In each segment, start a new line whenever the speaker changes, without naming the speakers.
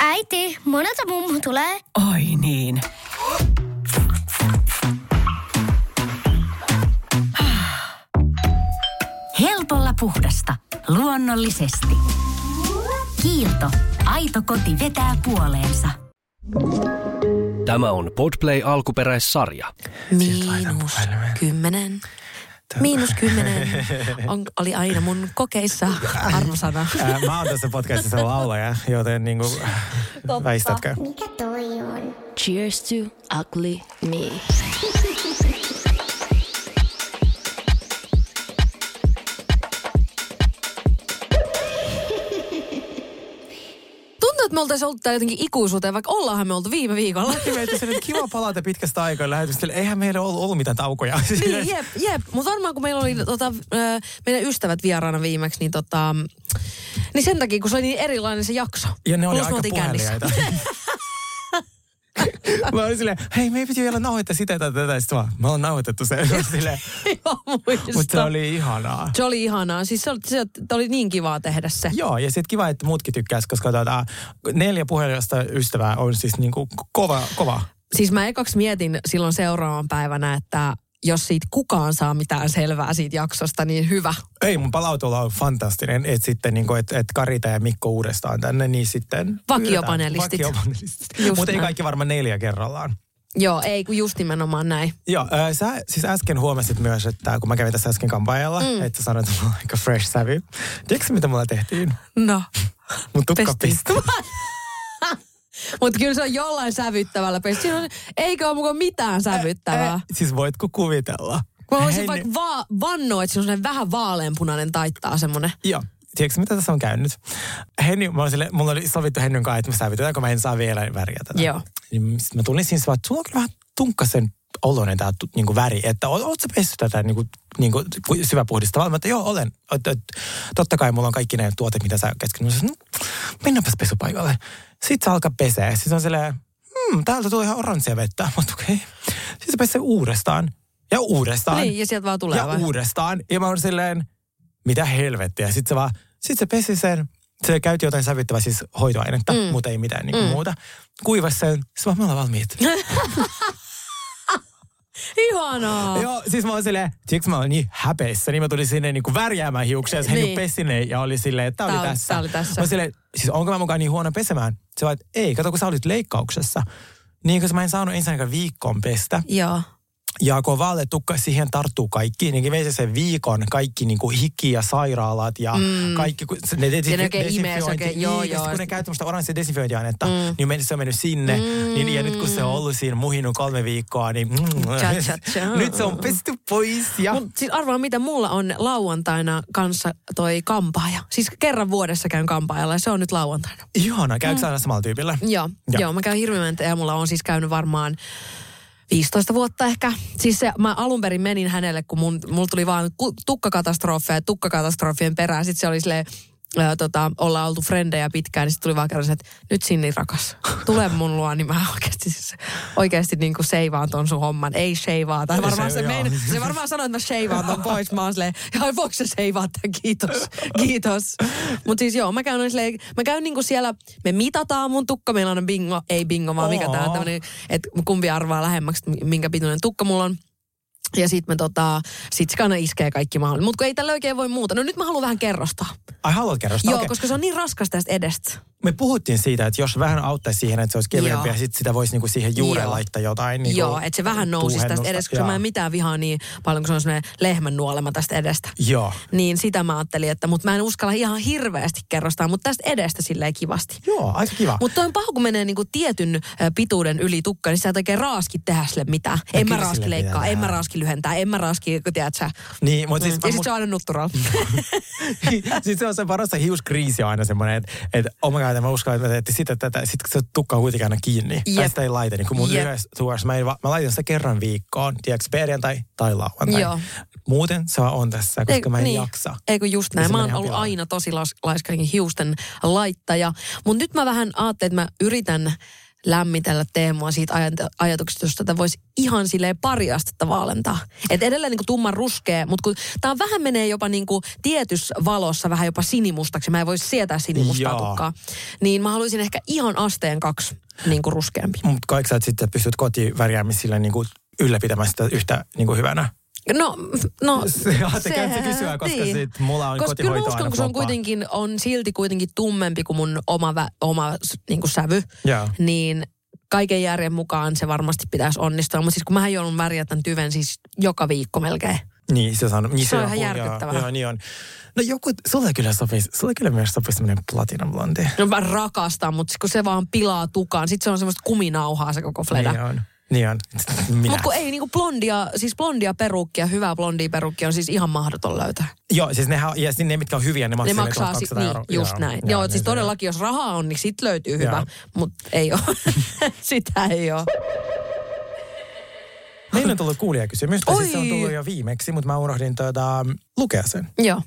Äiti, monelta mummu tulee?
Oi niin. Helpolla puhdasta. Luonnollisesti. Kiilto. Aito koti vetää puoleensa.
Tämä on Podplay alkuperäissarja.
Miinus kymmenen. Miinus kymmenen on, oli aina mun kokeissa arvosana.
Ää, mä oon tässä podcastissa laulaja, joten niinku, väistätkö?
Mikä toi on?
Cheers to ugly me. Me oltaisiin ollut täällä jotenkin ikuisuuteen, vaikka ollaanhan me oltu viime viikolla.
Mietin sen, että kiva palata pitkästä aikaa lähetystä. Eihän meillä ollut, ollut mitään taukoja.
Niin, jep, jep. Mutta varmaan kun meillä oli tota, meidän ystävät vieraana viimeksi, niin, tota, niin sen takia, kun se oli niin erilainen se jakso.
Ja ne oli
Plus
aika puheliaita. Mä olin silleen, hei, me ei piti vielä nauhoittaa sitä tai tätä. Sitten vaan, me ollaan nauhoitettu se. silleen, mutta se oli ihanaa.
Se oli ihanaa. Siis se, oli- se oli niin kivaa tehdä se.
Joo, ja sitten kiva, että muutkin tykkäs, koska tota, neljä puhelimesta ystävää on siis niinku kova, kova.
Siis mä ekaksi mietin silloin seuraavan päivänä, että jos siitä kukaan saa mitään selvää siitä jaksosta, niin hyvä.
Ei, mun palautulla on fantastinen, että sitten niinku, että et Karita ja Mikko uudestaan tänne, niin sitten...
Vakiopanelistit.
Vakiopanelistit. Mutta ei kaikki varmaan neljä kerrallaan.
Joo, ei kun just nimenomaan näin.
Joo, äh, sä siis äsken huomasit myös, että kun mä kävin tässä äsken kampaajalla, mm. että sä sanoit, että mulla on aika fresh sävy. Tiedätkö mitä mulla tehtiin?
No.
Mun tukka pisti.
Mutta kyllä se on jollain sävyttävällä pesti. Siinä on, eikö ole mukaan mitään sävyttävää?
Siis voitko kuvitella?
Mä voisin vaikka va- vannoa, että siinä on vähän vaaleanpunainen taittaa semmoinen.
Joo. Tiedätkö, mitä tässä on käynyt? Henny, mä sille, mulla oli sovittu Hennyn kanssa, että me sävytetään, kun mä en saa vielä väriä tätä.
Joo.
Niin mä tulin siinä vaan, että sulla on kyllä vähän tunkkasen oloinen tämä niinku väri, että oot, sä pessyt tätä niinku, niinku syväpuhdistavaa? Mä että joo, olen. Et, et, totta kai mulla on kaikki ne tuotet, mitä sä käsken. Mä sanoin, no, mennäänpäs pesupaikalle. Sitten se alkaa pesee. Sitten se on silleen, hmm, täältä tulee ihan oranssia vettä. Mutta okei. Okay. Sitten se pesee uudestaan. Ja uudestaan.
Niin, ja sieltä vaan tulee
ja
vai?
uudestaan. Ja mä oon silleen, mitä helvettiä. Sitten se vaan, sit se pesi sen, se käytti jotain sävyttävää siis hoitoainetta, mm. mutta ei mitään niin mm. muuta. Kuivasi sen, se vaan me ollaan valmiit.
Ihanaa.
Joo, siis mä oon silleen, tiedätkö mä oon niin häpeissä, niin mä tulin sinne niinku värjäämään hiuksia, ja se
Niin.
pesi ne, ja oli silleen, että tää,
Tää
oli tässä.
tää oli tässä.
Mä oon silleen, siis onko mä mukaan niin huono pesemään? Se vaan, että ei, kato kun sä olit leikkauksessa. Niin, koska mä en saanut ensinnäkään viikkoon pestä.
Joo.
Ja kun vaaletukka siihen tarttuu kaikki, niin vei se sen viikon kaikki niin kuin hiki ja sairaalat ja mm. kaikki. Ne desinfi-
Ja ne oikein
desinfiointi-
joo,
niin,
joo.
sit kun ne käyttää sitä oranssia desinfiointiainetta, mm. niin meni- se on mennyt sinne. Mm. Niin, ja nyt kun se on ollut siinä muhinut kolme viikkoa, niin mm,
Cha, cha, cha.
nyt se on pesty pois. Ja
Mut siis arvaa, mitä mulla on lauantaina kanssa toi kampaaja. Siis kerran vuodessa käyn kampaajalla ja se on nyt lauantaina.
ihana, käykö mm. aina samalla tyypillä?
Joo,
Joo.
joo. joo mä käyn hirveän ja mulla on siis käynyt varmaan 15 vuotta ehkä. Siis se, mä alun perin menin hänelle, kun mun, mulla tuli vaan tukkakatastrofeja tukkakatastrofien perään. Sitten se oli silleen, ää, tota, ollaan oltu frendejä pitkään, niin sitten tuli vaan kerran se, että nyt Sinni rakas, tule mun luo, niin mä oikeasti, siis, oikeasti niin kuin seivaan ton sun homman. Ei sheivaa. Tai varmaan se, mein, se varmaan sanoi, että mä sheivaan ton pois. Mä oon silleen, jaa, voiko se sheivaa tämän? Kiitos, kiitos. Mutta siis joo, mä käyn, silleen, mä käyn niinku siellä, me mitataan mun tukka, meillä on bingo, ei bingo, vaan mikä tää tämmönen, että kumpi arvaa lähemmäksi, minkä pituinen tukka mulla on. Ja sit me tota, sit se aina iskee kaikki mahdollinen. Mutta kun ei tällä oikein voi muuta. No nyt mä haluan vähän kerrostaa.
Ai haluat kerrostaa?
Joo,
Okei.
koska se on niin raskas tästä edestä.
Me puhuttiin siitä, että jos vähän auttaisi siihen, että se olisi kevyempi ja sitten sitä voisi niinku siihen juureen
Joo.
laittaa jotain. Niinku
Joo, että se vähän nousisi tästä edestä, koska
Joo.
mä en mitään vihaa niin paljon, kun se on semmoinen lehmän nuolema tästä edestä.
Joo.
Niin sitä mä ajattelin, että mutta mä en uskalla ihan hirveästi kerrostaa, mutta tästä edestä silleen kivasti.
Joo, aika kiva.
Mutta on paha, kun menee niinku tietyn pituuden yli tukka, niin sä et oikein raaski tehdä sille mitään.
No
en mä raaski leikkaa, en mä raaski lyhentää, en mä raaski, kun tiedät sä.
Niin, mutta
Mm.
siis...
Ja sit se on aina nuttural.
siis se on se parasta hiuskriisi aina semmoinen, että, että oh my god, mä uskon, että mä teette sitä tätä, sit se tukka kuitenkin aina kiinni.
Jep.
Tai sitä ei laita, niin kuin mun
Jep.
lyhyessä tuossa, mä, en va- mä laitan sitä kerran viikkoon, tiedätkö, perjantai tai lauantai.
Joo.
Muuten se on tässä, koska mä en jaksa.
Ei kun just näin. Mä oon ollut
pilalle.
aina tosi las- laiskainen hiusten laittaja. Mutta nyt mä vähän ajattelin, että mä yritän lämmitellä Teemua siitä aj- ajatuksesta, jos tätä voisi ihan silleen pari astetta vaalentaa. Et edelleen niin tumman ruskea, mutta kun tämä vähän menee jopa niin kuin tietyssä valossa vähän jopa sinimustaksi, mä en voisi sietää sinimustaa tukkaa, niin mä haluaisin ehkä ihan asteen kaksi niin kuin ruskeampi.
Mutta kaikki sä et sitten pystyt kotivärjäämistä sillä niin kuin ylläpitämään sitä yhtä niin kuin hyvänä.
No, no
Se- että kysyä, koska sit mulla on
Koska kyllä uskon, kun se on kuitenkin, on silti kuitenkin tummempi kuin mun oma, vä, oma niin kuin sävy,
Joo.
niin kaiken järjen mukaan se varmasti pitäisi onnistua. Mutta siis kun mä joudun väriä tämän tyven siis joka viikko melkein.
Niin, se, on, niin
Se on ihan järkyttävää.
Joo, niin on. No joku, sulle kyllä sopisi, sulle kyllä myös sopisi semmoinen platinum blondi.
No mä rakastan, mutta kun se vaan pilaa tukaan. Sitten se on semmoista kuminauhaa se koko fleda.
Niin on. Niin on. Minä.
Mutta kun ei niinku blondia, siis blondia perukkia, hyvää blondia perukkia on siis ihan mahdoton löytää.
Joo, siis nehän, ja siis ne, mitkä on hyviä, ne maksaa,
Ne maksaa, si-
1200
niin,
euroa.
just näin. Joo, siis
niin
todellakin, jos rahaa on, niin sit löytyy hyvä,
Joo.
mutta ei ole. Sitä ei ole.
Meillä on tullut kuulijakysymys, siis se on tullut jo viimeksi, mutta mä unohdin tuota, lukea sen.
Joo.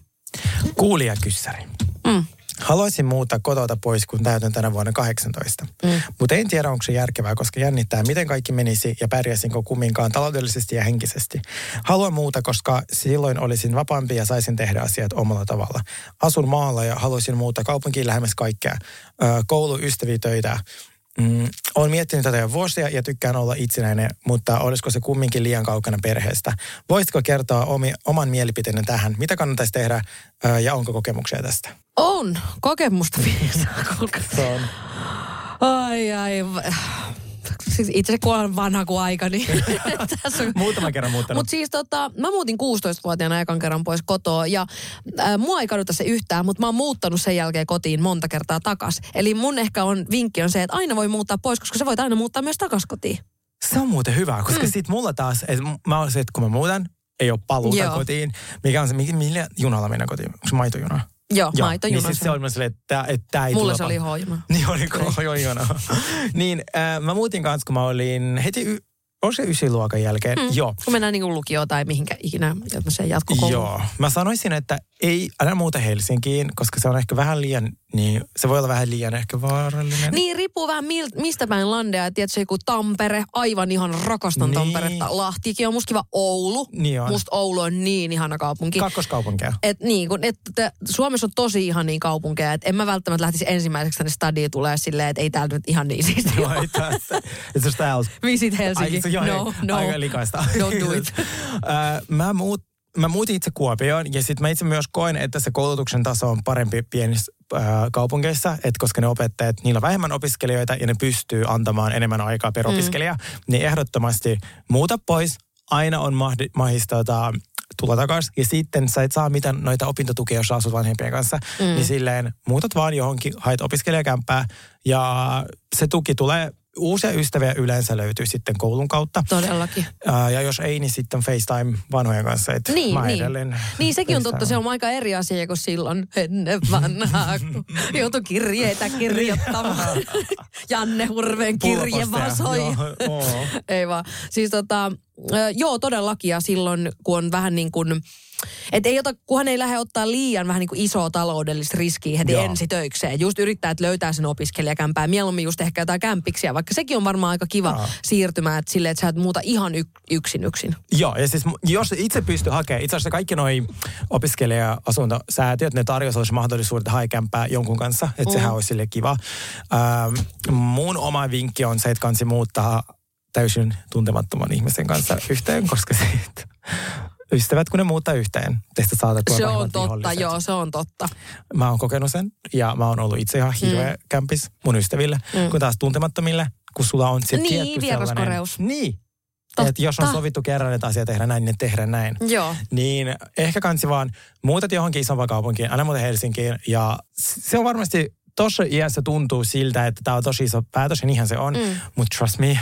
Kuulijakyssäri.
Mm.
Haluaisin muuttaa kotota pois, kun täytän tänä vuonna 18. Mm. Mutta en tiedä, onko se järkevää, koska jännittää, miten kaikki menisi ja pärjäisinkö kumminkaan taloudellisesti ja henkisesti. Haluan muuta, koska silloin olisin vapaampi ja saisin tehdä asiat omalla tavalla. Asun maalla ja haluaisin muuttaa kaupunkiin lähemmäs kaikkea. Koulu, ystäviä, töitä. Mm, olen miettinyt tätä jo vuosia ja tykkään olla itsenäinen, mutta olisiko se kumminkin liian kaukana perheestä? Voisitko kertoa omi, oman mielipiteenne tähän? Mitä kannattaisi tehdä ö, ja onko kokemuksia tästä?
On. Kokemusta viisaa.
Se on.
Ai ai. Siis itse kun olen vanha kuin aika, niin tässä on...
Muutaman kerran muuttanut.
Mutta siis tota, mä muutin 16-vuotiaana ekan kerran pois kotoa ja äh, mua ei kaduta se yhtään, mutta mä oon muuttanut sen jälkeen kotiin monta kertaa takas. Eli mun ehkä on vinkki on se, että aina voi muuttaa pois, koska sä voit aina muuttaa myös takas kotiin.
Se on muuten hyvä, koska mm. sit mulla taas, että mä oon se, että kun mä muutan, ei ole paluuta
Joo.
kotiin. Mikä on se, mi- millä junalla mennään kotiin? Onko se maitojuna?
Joo,
Joo,
maitojuna.
Niin siis se myös silleen, että että tää ei tule
se oli hoijuna.
Niin oli kohojona. niin äh, mä muutin kanssa, kun mä olin heti, y- on se ysiluokan jälkeen? Mm. Joo.
Kun mennään niin lukioon tai mihinkä ikinä tämmöiseen jatkokouluun.
Joo. Mä sanoisin, että ei älä muuta Helsinkiin, koska se on ehkä vähän liian, niin se voi olla vähän liian ehkä vaarallinen.
Niin, riippuu vähän mil, mistä päin landea. Tiedätkö, joku Tampere, aivan ihan rakastan
Niin.
Tamperetta. Lahtikin on musta kiva Oulu.
Niin on.
Musta Oulu on niin ihana kaupunki.
Kakkoskaupunkia.
Et niin, kun, et, et, Suomessa on tosi ihan niin kaupunkeja, että en mä välttämättä lähtisi ensimmäiseksi tänne stadiin tulee silleen, että ei täältä nyt ihan niin siistiä
Joo,
ole.
ei tässä.
Visit Helsinki.
Ai, se joo,
no, no.
Aika likaista.
Don't do it.
Ö, mä, muut, mä muutin itse Kuopioon ja sitten mä itse myös koen, että se koulutuksen taso on parempi pienissä äh, kaupungeissa, että koska ne opettajat, niillä on vähemmän opiskelijoita ja ne pystyy antamaan enemmän aikaa per opiskelija, niin ehdottomasti muuta pois. Aina on mahdi- mahdollista tota, tulla takaisin. Ja sitten sä et saa mitään noita opintotukia, jos asut vanhempien kanssa. Mm. Niin silleen muutat vaan johonkin, haet opiskelijakämppää ja se tuki tulee uusia ystäviä yleensä löytyy sitten koulun kautta.
Todellakin.
Ää, ja jos ei, niin sitten FaceTime vanhojen kanssa. Et
Niin,
mä
niin.
edelleen
niin sekin on totta, se on aika eri asia kuin silloin ennen vanhaa, kun joutui kirjeitä kirjoittamaan. Janne Hurven kirje vaan soi. Ei vaan. Siis tota, joo todellakin ja silloin kun on vähän niin kuin, että ei ota, kunhan ei lähde ottaa liian vähän niin kuin isoa taloudellista riskiä heti
Joo.
ensi töikseen. Just yrittää, että löytää sen opiskelijakämpää. Mieluummin just ehkä jotain kämpiksiä, vaikka sekin on varmaan aika kiva
Joo.
siirtymä, että silleen, että sä et muuta ihan y- yksin yksin.
Joo, ja siis jos itse pystyy hakemaan, itse asiassa kaikki noi opiskelija-asuntosäätiöt, ne tarjoaisivat mahdollisuudet haekämpää jonkun kanssa, että mm. sehän olisi sille kiva. Ähm, mun oma vinkki on se, että kansi muuttaa täysin tuntemattoman ihmisen kanssa yhteen, koska siitä ystävät, kun ne muuttaa yhteen, teistä saattaa tulla
Se on totta,
viholliset.
joo, se on totta.
Mä oon kokenut sen ja mä oon ollut itse ihan hirveä mm. kämpis mun ystäville, mm. kun taas tuntemattomille, kun sulla on se
Niin,
tietty
vieraskoreus.
sellainen... Niin,
Totta.
että jos on sovittu kerran, että asia tehdään näin, niin tehdään näin.
Joo.
Niin ehkä kansi vaan muutat johonkin isompaan kaupunkiin, aina muuten Helsinkiin. Ja se on varmasti tuossa iässä tuntuu siltä, että tämä on tosi iso päätös, ja niinhän se on. Mm. Mutta trust me,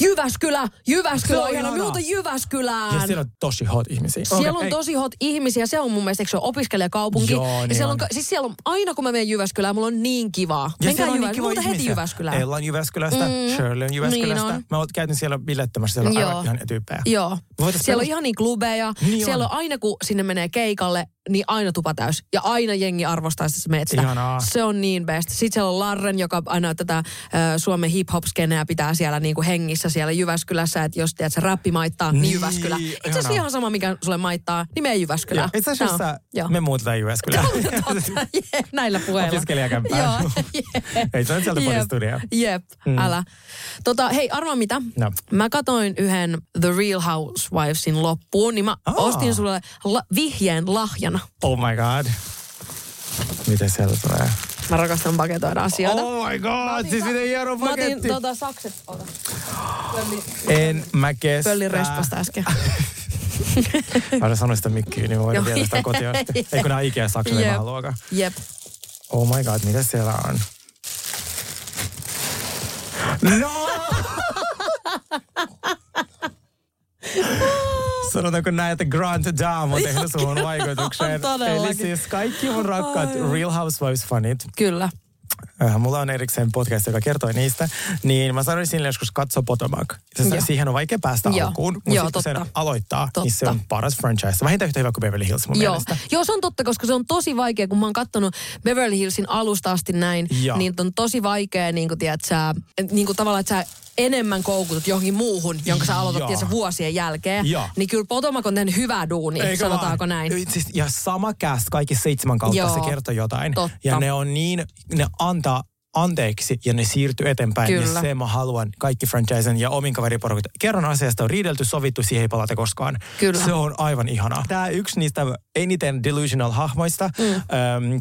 Jyväskylä, Jyväskylä,
Se on
ihana. Muuta Jyväskylään.
Ja siellä on tosi hot ihmisiä.
Siellä
Okei,
on
ei.
tosi hot ihmisiä. Se on mun mielestä, eikö se on opiskelijakaupunki.
Joo,
ja
niin
siellä on.
on.
Siis siellä on, aina kun mä menen Jyväskylään, mulla on niin kivaa.
Ja
Menkää
siellä on niin
muuta heti. Jyväskylään.
Ella on Jyväskylästä, mm. Shirley on Jyväskylästä.
Niin on.
Mä oon käynyt siellä bilettämässä, siellä on
Joo.
aivan ihania tyyppejä.
Joo.
Voitais
Siellä on ihan niin klubeja.
Niin
siellä
on.
on. aina kun sinne menee keikalle, niin aina tupa täys. Ja aina jengi arvostaa sitä metstä.
Ihanaa.
Se on niin best. Sitten siellä on Larren, joka aina tätä äh, Suomen hip-hop-skeneä pitää siellä niin kuin hengissä siellä Jyväskylässä. Että jos tiedät, se rappi maittaa, niin,
Niin,
Jyväskylä. Itse asiassa ihan sama, mikä sulle maittaa, niin mene Jyväskylään.
Joo, Itse asiassa
joo.
me muutetaan Jyväskylään.
Totta, jee, näillä puheilla.
Opiskelijakämppään.
Joo.
Ei se on sieltä
Jep,
podistudioon.
Jep, mm. älä. Tota, hei, arvaa mitä?
No.
Mä katoin yhden The Real Housewivesin loppuun, niin mä
Aa.
ostin sulle la- vihjeen lahjana.
Oh my god. Miten siellä tulee?
Mä rakastan paketoida asioita.
Oh my god, siis miten hieno
Mä otin
paketti.
tota sakset. Ota. Pölli,
En mä kestä.
pölli respasta äsken.
Mä olen sanonut sitä mikkiin, niin mä voin viedä sitä kotiin asti. Ei kun nää Ikea sakset,
Jep.
mä haluakaan.
Jep.
Oh my god, mitä siellä on? No! Sanotaanko näin, että Grant Dam on tehnyt suhun vaikutuksen.
Todellakin.
Eli siis kaikki mun rakkaat Real Housewives-fanit,
Kyllä.
Äh, mulla on erikseen podcast, joka kertoo niistä, niin mä sanoin sinne joskus katso Potomac. Se, siihen on vaikea päästä
Joo.
alkuun, mutta
Joo,
sitten kun sen
totta.
aloittaa, niin se
Totta.
on paras franchise. Vähintään yhtä hyvä kuin Beverly Hills mun
Joo.
mielestä.
Joo, se on totta, koska se on tosi vaikea, kun mä oon kattonut Beverly Hillsin alusta asti näin,
Joo.
niin on tosi vaikea, niin kuin tiedät, sä, niin kuin tavallaan, että sä enemmän koukutut johonkin muuhun, jonka sä aloitat sä, vuosien jälkeen.
Joo.
Niin kyllä Potomac on tehnyt hyvää duunia,
Eikö
sanotaanko
vaan?
näin.
Siis, ja sama cast kaikki seitsemän kautta,
Joo.
se kertoo jotain.
Totta.
Ja ne on niin, ne antaa anteeksi ja ne siirtyy eteenpäin.
Kyllä.
Ja se mä haluan kaikki franchisen ja omin kaveriporukat. Kerron asiasta on riidelty, sovittu, siihen ei palata koskaan.
Kyllä.
Se on aivan ihana. Tämä yksi niistä eniten delusional hahmoista, mm. ähm,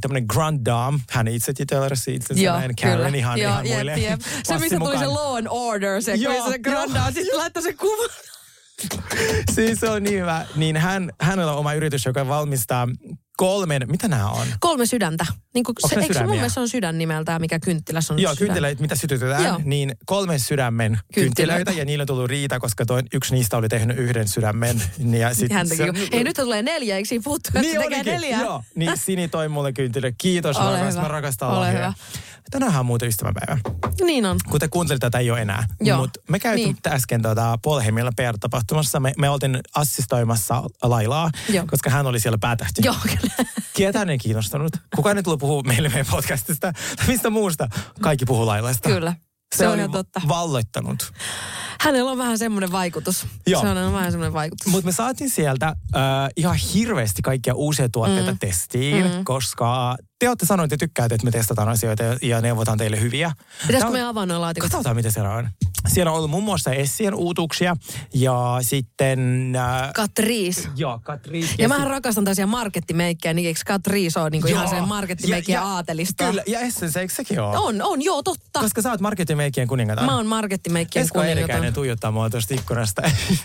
tämmöinen Grand Dame, hän itse titulärsi itsensä
Joo,
näin, Karen ihan,
Joo,
ihan
jep,
muille.
jep. Se, mistä tuli se. Law and Order, se,
Joo,
se Granda,
joo,
sitten laittoi se kuva.
siis se on niin hyvä. Niin hän, hänellä on oma yritys, joka valmistaa kolmen, mitä nämä on?
Kolme sydäntä. Niin kuin, se, eikö se mun mielestä on sydän nimeltään, mikä kynttilässä on
Joo,
sydän?
kynttilöitä, mitä sytytetään,
Joo.
niin kolmen sydämen
Kynttilöitä.
kynttilöitä, ja niillä on tullut riita, koska toi, yksi niistä oli tehnyt yhden sydämen. Ja sit
Hän teki,
se,
Hei, nyt tulee neljä, eikö siinä puhuttu, että
niin
tekee neljä?
joo. Niin Sini toi mulle kynttilö. Kiitos,
Ole
rakas,
hyvä.
mä rakastan
Ole
lahjoja.
hyvä.
Tänään on muuten ystävänpäivä.
Niin on.
Kuten kuuntelit, tätä ei ole enää. Mutta me käytiin
Niin.
äsken tuota Polheimilla PR-tapahtumassa. Me, me oltiin assistoimassa Lailaa,
Joo.
koska hän oli siellä päätähti.
Joo, kyllä.
Ketään ei kiinnostanut. Kukaan ei tullut puhua meille meidän podcastista. Mistä muusta? Kaikki puhuu Lailaista.
Kyllä.
Se,
Se on
oli
totta.
valloittanut.
Hänellä on vähän semmoinen vaikutus.
Joo.
Se on vähän semmoinen vaikutus.
Mutta me saatiin sieltä äh, ihan hirveästi kaikkia uusia tuotteita mm. testiin, mm. koska te olette sanoneet, että tykkäätte, että me testataan asioita ja, ja neuvotaan teille hyviä.
Pitäisikö
on-
me avaa noin laatikot?
Katsotaan, mitä siellä on. Siellä on ollut muun muassa Essien uutuuksia ja sitten... Äh,
Catrice.
joo, Katri.
Ja mähän rakastan tällaisia markettimeikkejä, niin eikö Catrice on niin ihan sen markettimeikkien aatelista?
Kyllä, ja Essence, eikö sekin ole?
On, on, joo, totta.
Koska sä oot markettimeikkien kuningatar.
Mä oon markettimeikkien
Esko Eerikäinen
kuningatar.
tuijottaa mua tuosta ikkunasta.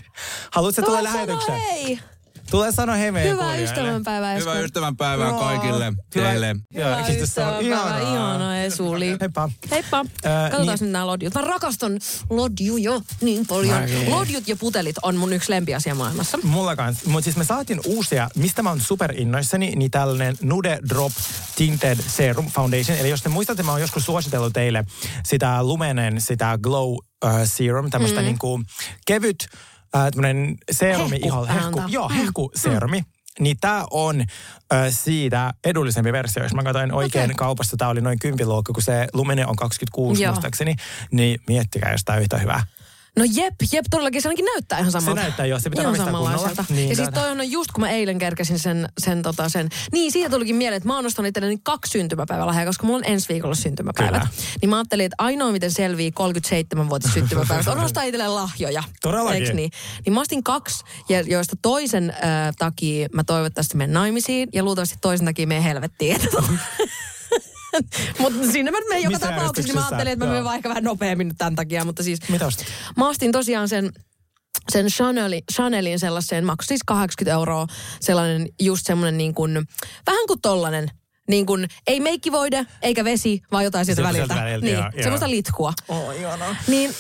Haluatko tulla
Tule sanoa
lähetykseen?
hei!
Tule sanoa hei meidän
Hyvää ystävänpäivää, Esko.
Hyvää ystävänpäivää
Joo.
kaikille
Hyvä-
teille.
Joo,
Hyvää
on
ystävänpäivää.
ihanaa.
Ihana Esuli.
Heippa.
Heippa.
Ää,
Katsotaan
niin-
nyt nämä lodjut. Mä rakastan lodjuja niin paljon.
Mäkin.
Lodjut ja putelit on mun yksi lempiasia maailmassa.
Mulla kanssa. Mutta siis me saatiin uusia, mistä mä oon super innoissani, niin tällainen Nude Drop Tinted Serum Foundation. Eli jos te muistatte, mä oon joskus suositellut teille sitä Lumenen, sitä Glow uh, Serum, tämmöistä mm. niinku kevyt uh, tämmönen serumi
Hehku
iholle.
vähän
Hehku, joo, hehku serumi. Niin tämä on äh, siitä edullisempi versio. Jos mä katsoin oikein okay. kaupasta, tämä oli noin 10 luokka, kun se Lumene on 26
Joo.
muistaakseni. Niin miettikää, jos tämä yhtä hyvä.
No jep, jep, todellakin se ainakin näyttää ihan samalta.
näyttää, joo, se pitää
ihan samanlaiselta.
Niin,
ja siis toi on just kun mä eilen kerkäsin sen, sen, tota, sen. Niin, siitä tulikin mieleen, että mä oon ostanut itselleni kaksi syntymäpäivälahjaa, koska mulla on ensi viikolla syntymäpäivät.
Kyllä.
Niin mä ajattelin, että ainoa miten selvii 37-vuotis syntymäpäivästä on ostaa itselleen lahjoja.
Todellakin.
Eiks niin? Niin mä ostin kaksi, ja joista toisen äh, takia mä toivottavasti menen naimisiin, ja luultavasti toisen takia menen helvettiin. Mutta sinne mä menen joka tapauksessa, niin mä ajattelin, että mä menen ehkä vähän nopeammin nyt tämän takia, mutta siis
Mitä ostit?
Mä ostin tosiaan sen sen Chanelin, Chanelin sellaiseen, maksoi siis 80 euroa, sellainen just semmoinen niin kuin, vähän kuin tollanen, niin kuin, ei meikkivoide eikä vesi, vaan jotain sieltä
Sieltä
väliltä.
sieltä väliltä,
niin,
joo, joo.
semmoista litkua.
Oh, ihanaa.
Niin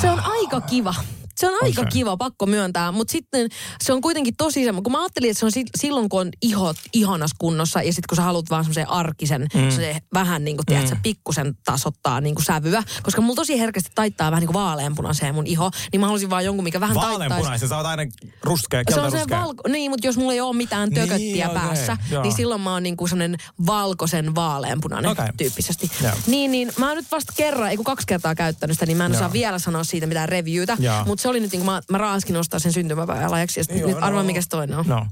se on aika kiva. Se on aika
se.
kiva, pakko myöntää, mutta sitten se on kuitenkin tosi semmoinen, kun mä ajattelin, että se on si- silloin, kun on ihot ihanas kunnossa ja sitten kun sä haluat vaan semmoisen arkisen, mm. se vähän niin kuin, tiedätkö,
Mm.
pikkusen tasoittaa niin kuin sävyä, koska mulla tosi herkästi taittaa vähän niin kuin vaaleanpunaiseen mun iho, niin mä haluaisin vaan jonkun, mikä vähän taittaisi.
Vaaleanpunaisen, sä oot aina ruskea,
Se on se valko... Niin, mutta jos mulla ei ole mitään tököttiä
Niin, okei,
päässä,
joo.
niin silloin mä oon niinku sellainen valkoisen vaaleanpunainen
Okei.
tyyppisesti.
Joo.
Niin, niin mä oon nyt vasta kerran, ei kun kaksi kertaa käyttänyt sitä, niin mä en
Joo.
osaa vielä sanoa siitä mitään reviewtä.
Joo.
Mutta se oli nyt niinku, mä, mä raaskin ostaa sen syntymäpäivän lahjaksi. Ja sit
Joo,
nyt
no.
arvaa, mikä se toinen on.
No,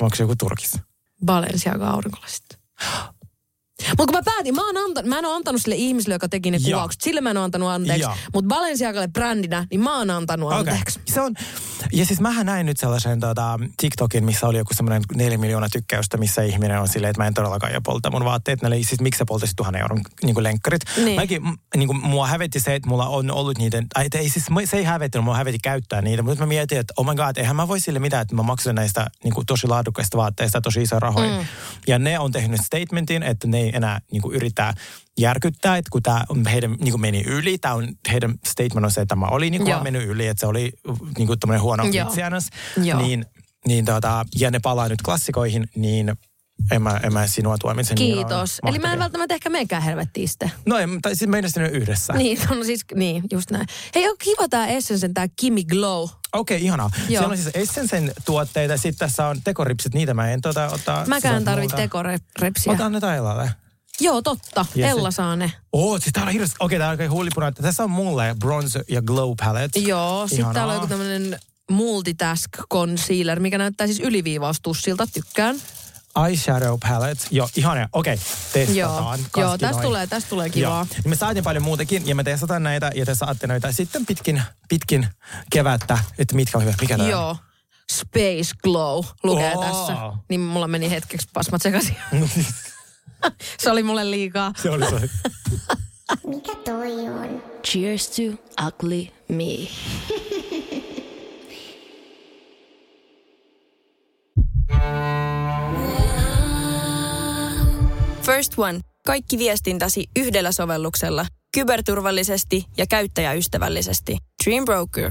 onko se joku turkis?
Balenciaga aurinkolasit. Mutta kun mä päätin, mä, oon antanut, mä en ole antanut sille ihmiselle, joka teki ne kuvaukset. Sille mä en ole antanut anteeksi. Mutta Balenciagalle brändinä, niin mä oon antanut anteeksi.
Se on, ja siis mähän näin nyt sellaisen tota, TikTokin, missä oli joku semmoinen neljä miljoonaa tykkäystä, missä ihminen on silleen, että mä en todellakaan jo polta mun vaatteet. Ne oli, siis miksi sä poltaisit tuhannen euron niin lenkkarit?
Niin.
Mäkin, niin kuin, mua hävetti se, että mulla on ollut niiden, ai, ei siis, se ei hävettänyt, mua hävetti käyttää niitä, mutta mä mietin, että oh my god, eihän mä voi sille mitään, että mä maksan näistä niin kuin, tosi laadukkaista vaatteista tosi isoja rahoja. Mm. Ja ne on tehnyt statementin, että ne ei enää niin kuin, yrittää järkyttää, että kun tämä heidän niin kuin meni yli, tämä on heidän statement on se, että tämä oli niin kuin mennyt yli, että se oli niin kuin tämmöinen huono.
Joo.
Niin, niin tota, ja ne palaa nyt klassikoihin, niin en mä, en mä sinua tuomitse. niin
Kiitos. Eli mä en välttämättä ehkä menkään helvettiin sitten.
No en, tai siis meidän sinne yhdessä.
Niin, no siis, niin, just näin. Hei, on kiva tää Essensen, tää Kimi Glow.
Okei, okay, ihanaa.
Joo.
Siellä on siis Essensen tuotteita, sitten tässä on tekoripsit, niitä mä en tota ottaa.
Mäkään tarvitse
multa.
tekorepsiä.
Otan ne Tailalle.
Joo, totta.
Ja
Ella
se-
saa ne.
Oo, siis täällä on hirveästi. Okei, täällä on oikein huulipuna. Tässä on mulle bronze ja glow palette.
Joo, sitten täällä on joku tämmönen multitask concealer, mikä näyttää siis yliviivaustussilta. Tykkään.
Eyeshadow palette. Joo, ihana. Okei, testataan.
Joo, joo tästä tulee, tästä tulee kivaa.
Joo. Me saatiin paljon muutakin ja me testataan näitä ja te saatte noita sitten pitkin, pitkin kevättä, että mitkä on hyvä. Mikä on?
Joo. Space Glow lukee
Oo.
tässä. Niin mulla meni hetkeksi pasmat sekaisin. Se oli mulle liikaa.
Se oli se.
Mikä toi on?
Cheers to ugly me.
First One. Kaikki viestintäsi yhdellä sovelluksella. Kyberturvallisesti ja käyttäjäystävällisesti. Dream Broker.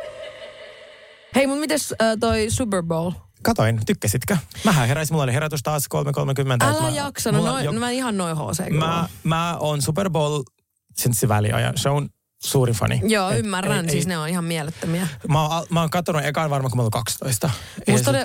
Hei, mutta mites äh, toi Super Bowl?
Katoin, tykkäsitkö? Mähän heräsin, mulla oli herätys taas 3.30.
Älä
Mä-
jaksa, no,
mulla-
noin,
jo-
no mä ihan noin HC
Mä, mä on Super Bowl sen se väliajan. Se on suurin fani.
Joo,
Et
ymmärrän.
ei-
siis
ei-
ne on ihan mielettömiä.
Mä oon, mä oon katsonut ekaan varmaan, kun mä olin 12. Ei
Musta oli,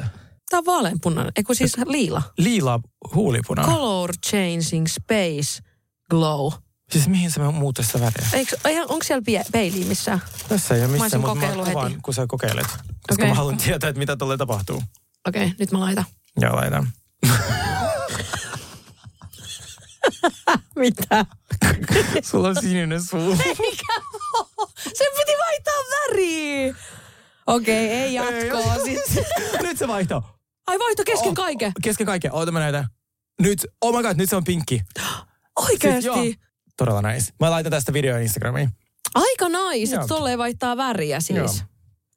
tää on vaaleanpunainen, eikö siis liila.
Liila huulipuna.
Color Changing Space Glow.
Siis mihin se muuttaa sitä väriä?
Eikö, onko siellä peiliä missään?
Tässä ei ole missään, mutta mä kuvaan,
heti.
kun sä kokeilet. Koska
Okei.
mä haluan tietää, että mitä tuolle tapahtuu.
Okei, okay, nyt mä laitan.
Joo, laitan.
Mitä?
Sulla on sininen suu.
Se piti vaihtaa väriä. Okei, okay, ei jatkoa sitten.
nyt se vaihtoo.
Ai vaihto kesken
Oh,
kaiken.
Kesken kaiken. Oota mä näytän. Nyt, oh my god, nyt se on pinkki.
Oikeesti.
Siis, joo. Todella nice. Mä laitan tästä videoon Instagramiin.
Aika nice,
Joo.
että tolleen vaihtaa väriä siis.
Joo.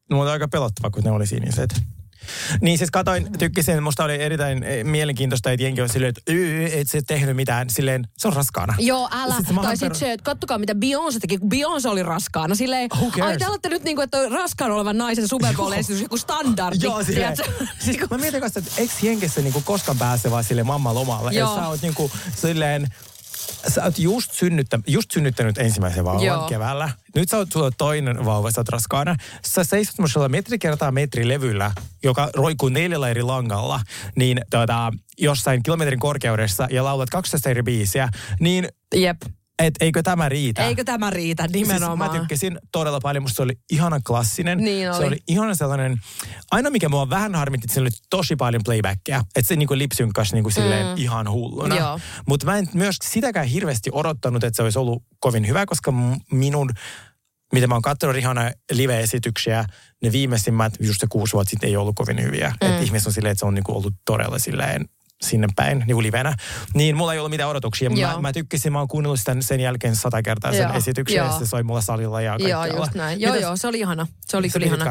No, mutta aika pelottava, kun ne oli siniset. Niin siis katoin, tykkäsin, musta oli erittäin eh, mielenkiintoista, että jenki on silleen, että "Yy, et se tehnyt mitään, silleen, se on raskaana.
Joo, älä.
Sitten
tai sitten se, että kattokaa mitä Beyoncé teki, kun Beyoncé oli raskaana. Silleen, ai te olette nyt niinku, että raskaana olevan naisen Super Bowl-esitys joku standardi.
Joo, silleen. Siis, mä mietin kanssa, että eikö Jenkessä niinku koskaan pääse vaan sille mamma lomalle. Jos sä oot niinku silleen Sä oot just, synnyttä, just synnyttänyt ensimmäisen vauvan
Joo.
keväällä. Nyt sä oot, sulla toinen vauva, sä oot raskaana. Sä seisot semmoisella metri kertaa metri levyllä, joka roikkuu neljällä eri langalla, niin tota, jossain kilometrin korkeudessa ja laulat 12 eri biisiä, niin
Jep.
Et, eikö tämä riitä?
Eikö tämä riitä nimenomaan?
Siis mä tykkäsin todella paljon. Musta se oli ihana klassinen.
Niin
Se
oli.
oli ihana sellainen... Aina mikä mua vähän harmitti, että siinä oli tosi paljon playbackia. Että se niinku lipsynkkasi niinku silleen
Mm.
ihan hulluna. Mutta mä en myös sitäkään hirveästi odottanut, että se olisi ollut kovin hyvä, koska minun mitä mä oon katsonut ihana live-esityksiä, ne viimeisimmät, just se kuusi vuotta sitten, ei ollut kovin hyviä. Mm. Että ihmiset on silleen, että se on niinku ollut todella silleen sinne päin, niin kuin livenä. Niin mulla ei ollut mitään odotuksia.
Joo.
Mä, mä tykkäsin, mä oon kuunnellut sitä sen jälkeen sata kertaa sen
Joo.
esityksen. Ja
Joo.
se soi mulla salilla ja
Joo,
kaikkialla.
just näin. Joo,
Mitäs-
joo, se oli ihana. Se oli
Sä
kyllä ihana.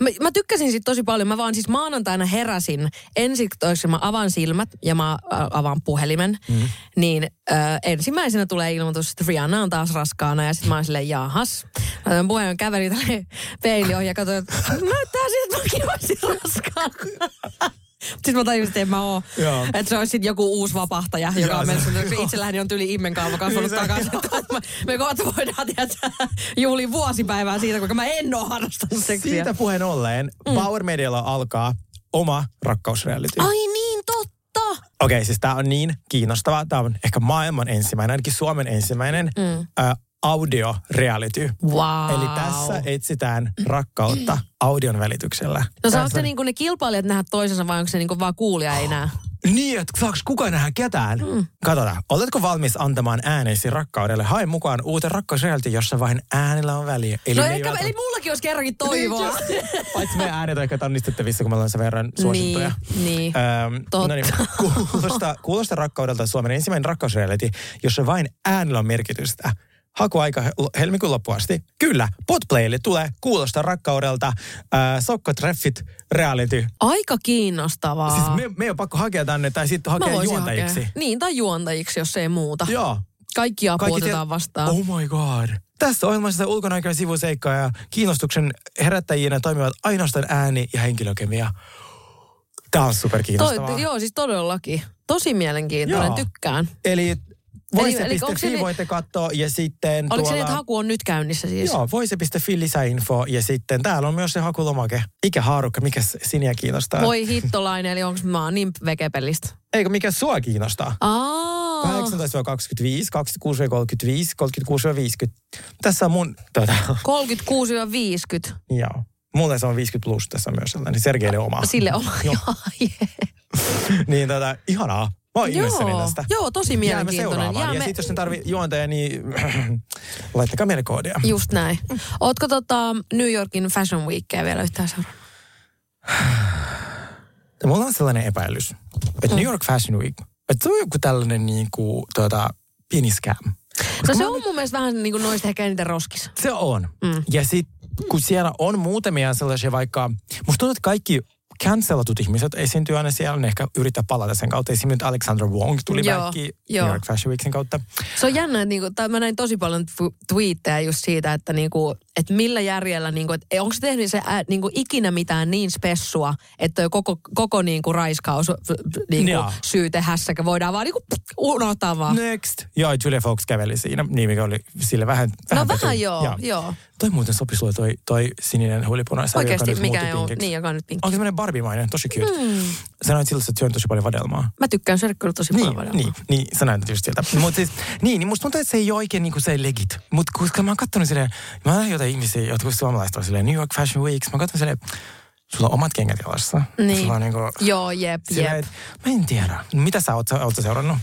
Mä, mä tykkäsin siitä tosi paljon. Mä vaan siis maanantaina heräsin. Ensiksi mä avaan silmät ja mä avaan puhelimen. Mm. Niin ö, ensimmäisenä tulee ilmoitus, että Rihanna on taas raskaana. Ja sitten mä oon silleen, jahas. Mä puhelimen kävelin tälle peili ohi ja katsoin, että näyttää siltä, että mäkin olisin raskaana. Sitten mä tajusin, että en mä oo. Että se olisi sitten joku uusi vapahtaja, joka on mennyt, itselläni on tyyli immenkalvo kasvanut
Niin
takaisin. Että Me kohta voidaan tiedätkö, juhliin vuosipäivää siitä, kuinka mä en ole harrastanut seksiä.
Siitä puheen olleen, mm. Power Medialla alkaa oma rakkausreality.
Ai niin, totta.
Okei, okay, siis tämä on niin kiinnostava. Tämä on ehkä maailman ensimmäinen, ainakin Suomen ensimmäinen mm. Audio reality.
Wow.
Eli tässä etsitään rakkautta audion välityksellä.
No saako se niinku ne kilpailijat nähdä toisensa vai onko se niinku vaan kuulija ei näe?
Niin, että saako kukaan nähdä ketään? Mm. Katsotaan, oletko valmis antamaan äänesi rakkaudelle? Hae mukaan uuteen rakkausreality, jossa vain äänellä on väliä. Eli
No ehkä,
välttämättä-
eli mullakin olisi kerrankin toivoa.
Paitsi meidän äänet on ehkä tannistettavissa, kun me ollaan sen verran suosittuja.
Niin, niin.
Öm,
Totta.
no niin, kuulosta, kuulosta rakkaudelta Suomen ensimmäinen rakkausreality, jossa vain äänellä on merkitystä. Hakuaika hel- helmikuun loppuun asti. Kyllä, Podplaylle tulee Kuulosta rakkaudelta äh, Sokkotreffit reality.
Aika kiinnostavaa.
Siis me, me on pakko hakea tänne tai sitten hakea juontajiksi.
Hakea. Niin, tai juontajiksi, jos ei muuta.
Joo.
Kaikki apu
Kaikki
otetaan
tie-
vastaan.
Oh my god. Tässä ohjelmassa ulkonäköä sivuseikkaa ja kiinnostuksen herättäjinä toimivat ainoastaan ääni- ja henkilökemia. Tämä on super kiinnostavaa.
Toi, joo, siis todellakin. Tosi mielenkiintoinen,
Joo.
tykkään.
Eli
eli se
voise.fi
ne-
voitte katsoa ja sitten
Oliko se
tuolla...
niin, että haku on nyt käynnissä siis?
Joo, voise.fi lisäinfo ja sitten täällä on myös se hakulomake. Ikä haarukka, mikä Siniä kiinnostaa?
Voi hittolainen, eli onko mä niin vekepellistä?
Eikö mikä sua kiinnostaa?
Aa.
18-25, 26-35, 36-50. Tässä on mun, tuota,
36-50.
joo. Mulle se on 50 plus tässä myös sellainen, Sergeille oma.
Sille oma.
Joo.
Joo,
niin tota, ihanaa. Mä oon
Joo,
tästä.
joo, tosi
Jäämme
mielenkiintoinen.
seuraavaan. Ja
Jäämme-
sitten jos ne tarvii juontaja, niin laittakaa meille koodia.
Just näin. Ootko tota New Yorkin Fashion Weekia vielä yhtään seurannut?
Ja mulla on sellainen epäilys, että
Mm.
New York Fashion Week, että se on joku tällainen niin kuin, tuota, pieni scam.
No se on mun mielestä vähän niin kuin noista ehkä eniten roskis.
Se on.
Mm.
Ja sitten kun siellä on muutamia sellaisia vaikka, musta tuntuu, että kaikki cancelatut ihmiset esiintyy aina siellä, ne ehkä yrittää palata sen kautta. Esimerkiksi Alexander Wong tuli back New. York Fashion Weekin kautta.
Se on jännä, että niinku, tai mä näin tosi paljon tw- tweettejä just siitä, että, niinku, että millä järjellä, niinku, että onko se tehnyt se ää, niinku, ikinä mitään niin spessua, että koko, koko niinku, raiskaus niinku,
Joo.
syyte hässäkä voidaan vaan niinku, unohtaa vaan.
Next. Joo, Julia Fox käveli siinä, niin mikä oli sille vähän...
no
petty.
vähän joo, joo.
Toi muuten sopi sulle toi, toi sininen huulipunainen sarja,
Oikeasti,
joka nyt
mikä
muuttui
ei ole,
pinkiksi.
niin joka on nyt pinkki.
Onko semmoinen Barbie-mainen, tosi cute. Mm. Sä näyt siltä, että syön tosi paljon vadelmaa.
Mä tykkään syödä kyllä tosi
Niin,
paljon vadelmaa.
niin, niin, sä näytät just siltä. Mutta siis, niin, niin musta tuntuu, että se ei ole oikein niin kuin se legit. Mutta koska mä oon kattonut silleen, mä oon jotain ihmisiä, jotka suomalaiset on silleen New York Fashion Weeks, mä kattonut silleen, sulla on omat kengät jalassa.
Niin.
Sulla on niin kuin,
Joo, jep,
silleen,
jep.
et, mä en tiedä. Mitä sä oot, oot sä seurannut?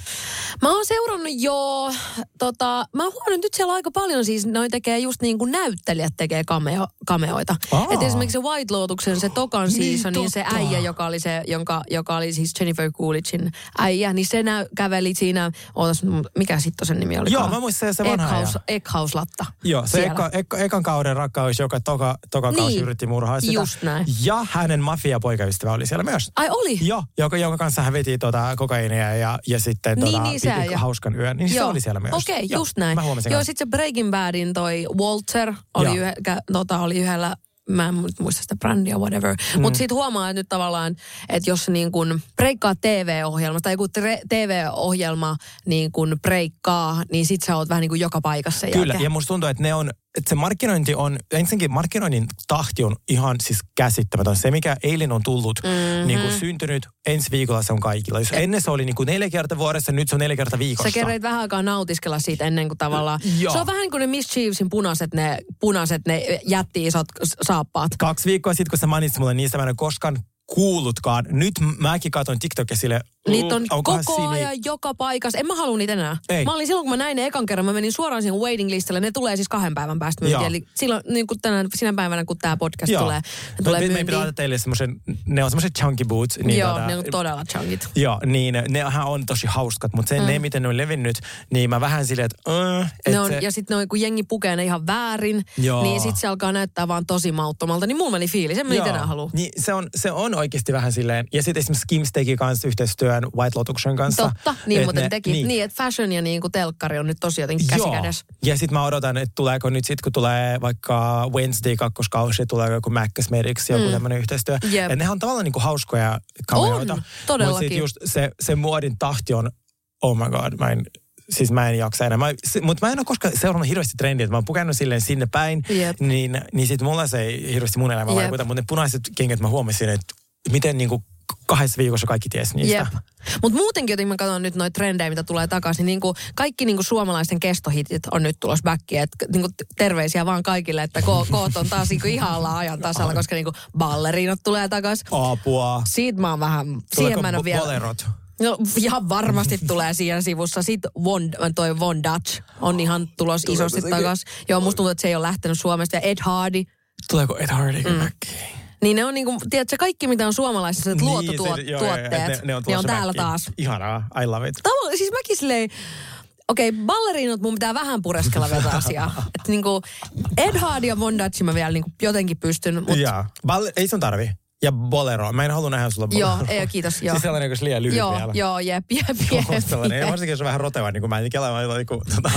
Mä oon seurannut jo, tota, mä oon huomannut nyt siellä aika paljon siis, noin tekee just niin kuin näyttelijät tekee cameo, cameoita. Et esimerkiksi se White Lotuksen se tokan
Niin,
season, niin se äijä, joka oli, se, jonka, joka oli siis Jennifer Coolidgein äijä, niin se nä, käveli siinä, ootas, mikä sitten sen nimi oli?
Joo, mä muistan se vanha
Eckhaus. Eckhaus-latta.
Joo, se eka, eka, ekan kauden rakkaus, joka toka, toka kausi
Niin,
yritti murhaa sitä.
just näin.
Ja hänen mafia-poikaystävä oli siellä myös.
Ai oli?
Joo, joka, jonka kanssa hän veti tota, kokainia ja, ja sitten
Niin,
tota,
niin, se
piti
äijä.
hauskan yön. Niin se
Joo.
oli siellä myös.
Okei,
Joo,
just näin.
Mä huomasin
Joo, sitten se Breaking Badin toi Walter oli, kä, tota, oli yhdellä mä en muista sitä brändiä, whatever. Mm. Mutta sitten huomaa että nyt tavallaan, että jos niin kun breikkaa TV-ohjelma tai joku tre- TV-ohjelma niin kun breikkaa, niin sit sä oot vähän niin kuin joka paikassa
Kyllä,
jälkeen.
ja musta tuntuu, että ne on, että se markkinointi on, ensinnäkin markkinoinnin tahti on ihan siis käsittämätön. Se, mikä eilen on tullut, mm-hmm. niin kuin syntynyt, ensi viikolla se on kaikilla. Jos ennen se oli niin kuin neljä kertaa vuodessa, nyt se on neljä kertaa viikossa.
Sä kerroit vähän aikaa nautiskella siitä ennen kuin tavallaan...
Joo.
Se on vähän niin kuin ne Miss Chiefsin punaiset, ne, punaiset, ne jätti isot saappaat.
Kaksi viikkoa sitten, kun sä mainitsit mulle niistä, mä en koskaan kuullutkaan. Nyt mäkin katson TikTokia sille,
Niitä on
onkohan
koko
siinä-
ajan joka paikassa. En mä halua niitä enää.
Ei.
Mä olin silloin, kun mä näin ne ekan kerran, mä menin suoraan siihen waiting listalle. Ne tulee siis kahden päivän päästä myyntiin.
Joo.
Eli silloin, niin kuin tänään, sinä päivänä, kun tämä podcast
Joo.
tulee, ne
Me-
tulee
me, me pitää
myyntiin.
teille semmoisen, ne on semmoiset chunky boots. Niin
Joo,
tota-
ne on todella chunkit.
Joo, niin nehän on tosi hauskat, mutta se, mm. ne, miten ne on levinnyt, niin mä vähän silleen, että... Äh, et
Ne on,
se,
ja sitten kun jengi pukee ne ihan väärin,
Joo.
niin sitten se alkaa näyttää vaan tosi mauttomalta. Niin mulla meni fiilis, en mä niitä enää halua.
Niin se on, se on oikeasti vähän silleen, ja sitten esimerkiksi Skims teki kanssa yhteistyön White Lotuksen kanssa.
Totta, niin
Et
muuten
ne-
teki. Niin, niin että fashion ja niin kuin telkkari on nyt tosi jotenkin käsi
Joo.
kädessä.
Ja sitten mä odotan, että tuleeko nyt sitten, kun tulee vaikka Wednesday kakkoskausi, tuleeko joku Cosmetics, joku mm. tämmöinen yhteistyö.
Jep.
Että ne on tavallaan niinku hauskoja kameroita.
On,
Mutta
todellakin.
sitten just se, se muodin tahti on, oh my god, mä en, siis mä en jaksa enää. Mutta mä en ole koskaan seurannut hirveästi trendiä, että mä oon pukannut silleen sinne päin,
Jep.
niin, niin sitten mulla se ei hirveästi mun elämä
Jep.
vaikuta. Mutta ne punaiset kengät mä huomasin, että miten niinku kahdessa viikossa kaikki ties niistä.
Jep. Mutta muutenkin, joten mä katson nyt noita trendejä, mitä tulee takaisin, niin kuin kaikki niin kuin suomalaisten kestohitit on nyt tulossa backiin. Et, niin kuin terveisiä vaan kaikille, että ko- koot on taas niin kuin ihan ollaan ajan tasalla, koska niin kuin balleriinat tulee takaisin.
Apua.
Siitä mä oon vähän, siihen mä en ole
bo-
vielä...
bolerot?
No ihan varmasti tulee siihen sivussa. Sitten Von, toi Von Dutch on ihan tulos
Tuleeko
isosti takaisin. Joo, musta tuntuu, että se ei ole lähtenyt Suomesta. Ja Ed Hardy.
Tuleeko Ed Hardy mm.
Niin ne on niinku, tiedätkö, kaikki mitä on suomalaisissa
Niin,
luottotuotteet,
ne, ne on,
ne on
tulossa
täällä
backiin.
taas.
Ihanaa, I love it.
Tavallaan, siis mäkin silleen, okei, okay, balleriinat mun pitää vähän pureskella vielä asiaa. Että niinku, Ed Hardy ja Von Dutch mä vielä niinku jotenkin pystyn, mutta
Joo. Balle- ei sun tarvi. Ja bolero. Mä en halua nähdä sulla bolero.
joo, ei kiitos, joo.
Siis sellainen, se liian lyhyt
Joo,
vielä.
joo, jep, jep, jep.
Joo, sellainen. Ja
jep.
varsinkin jos on vähän roteva, niin kuin mä en kelaa, mä niin kuin, tota,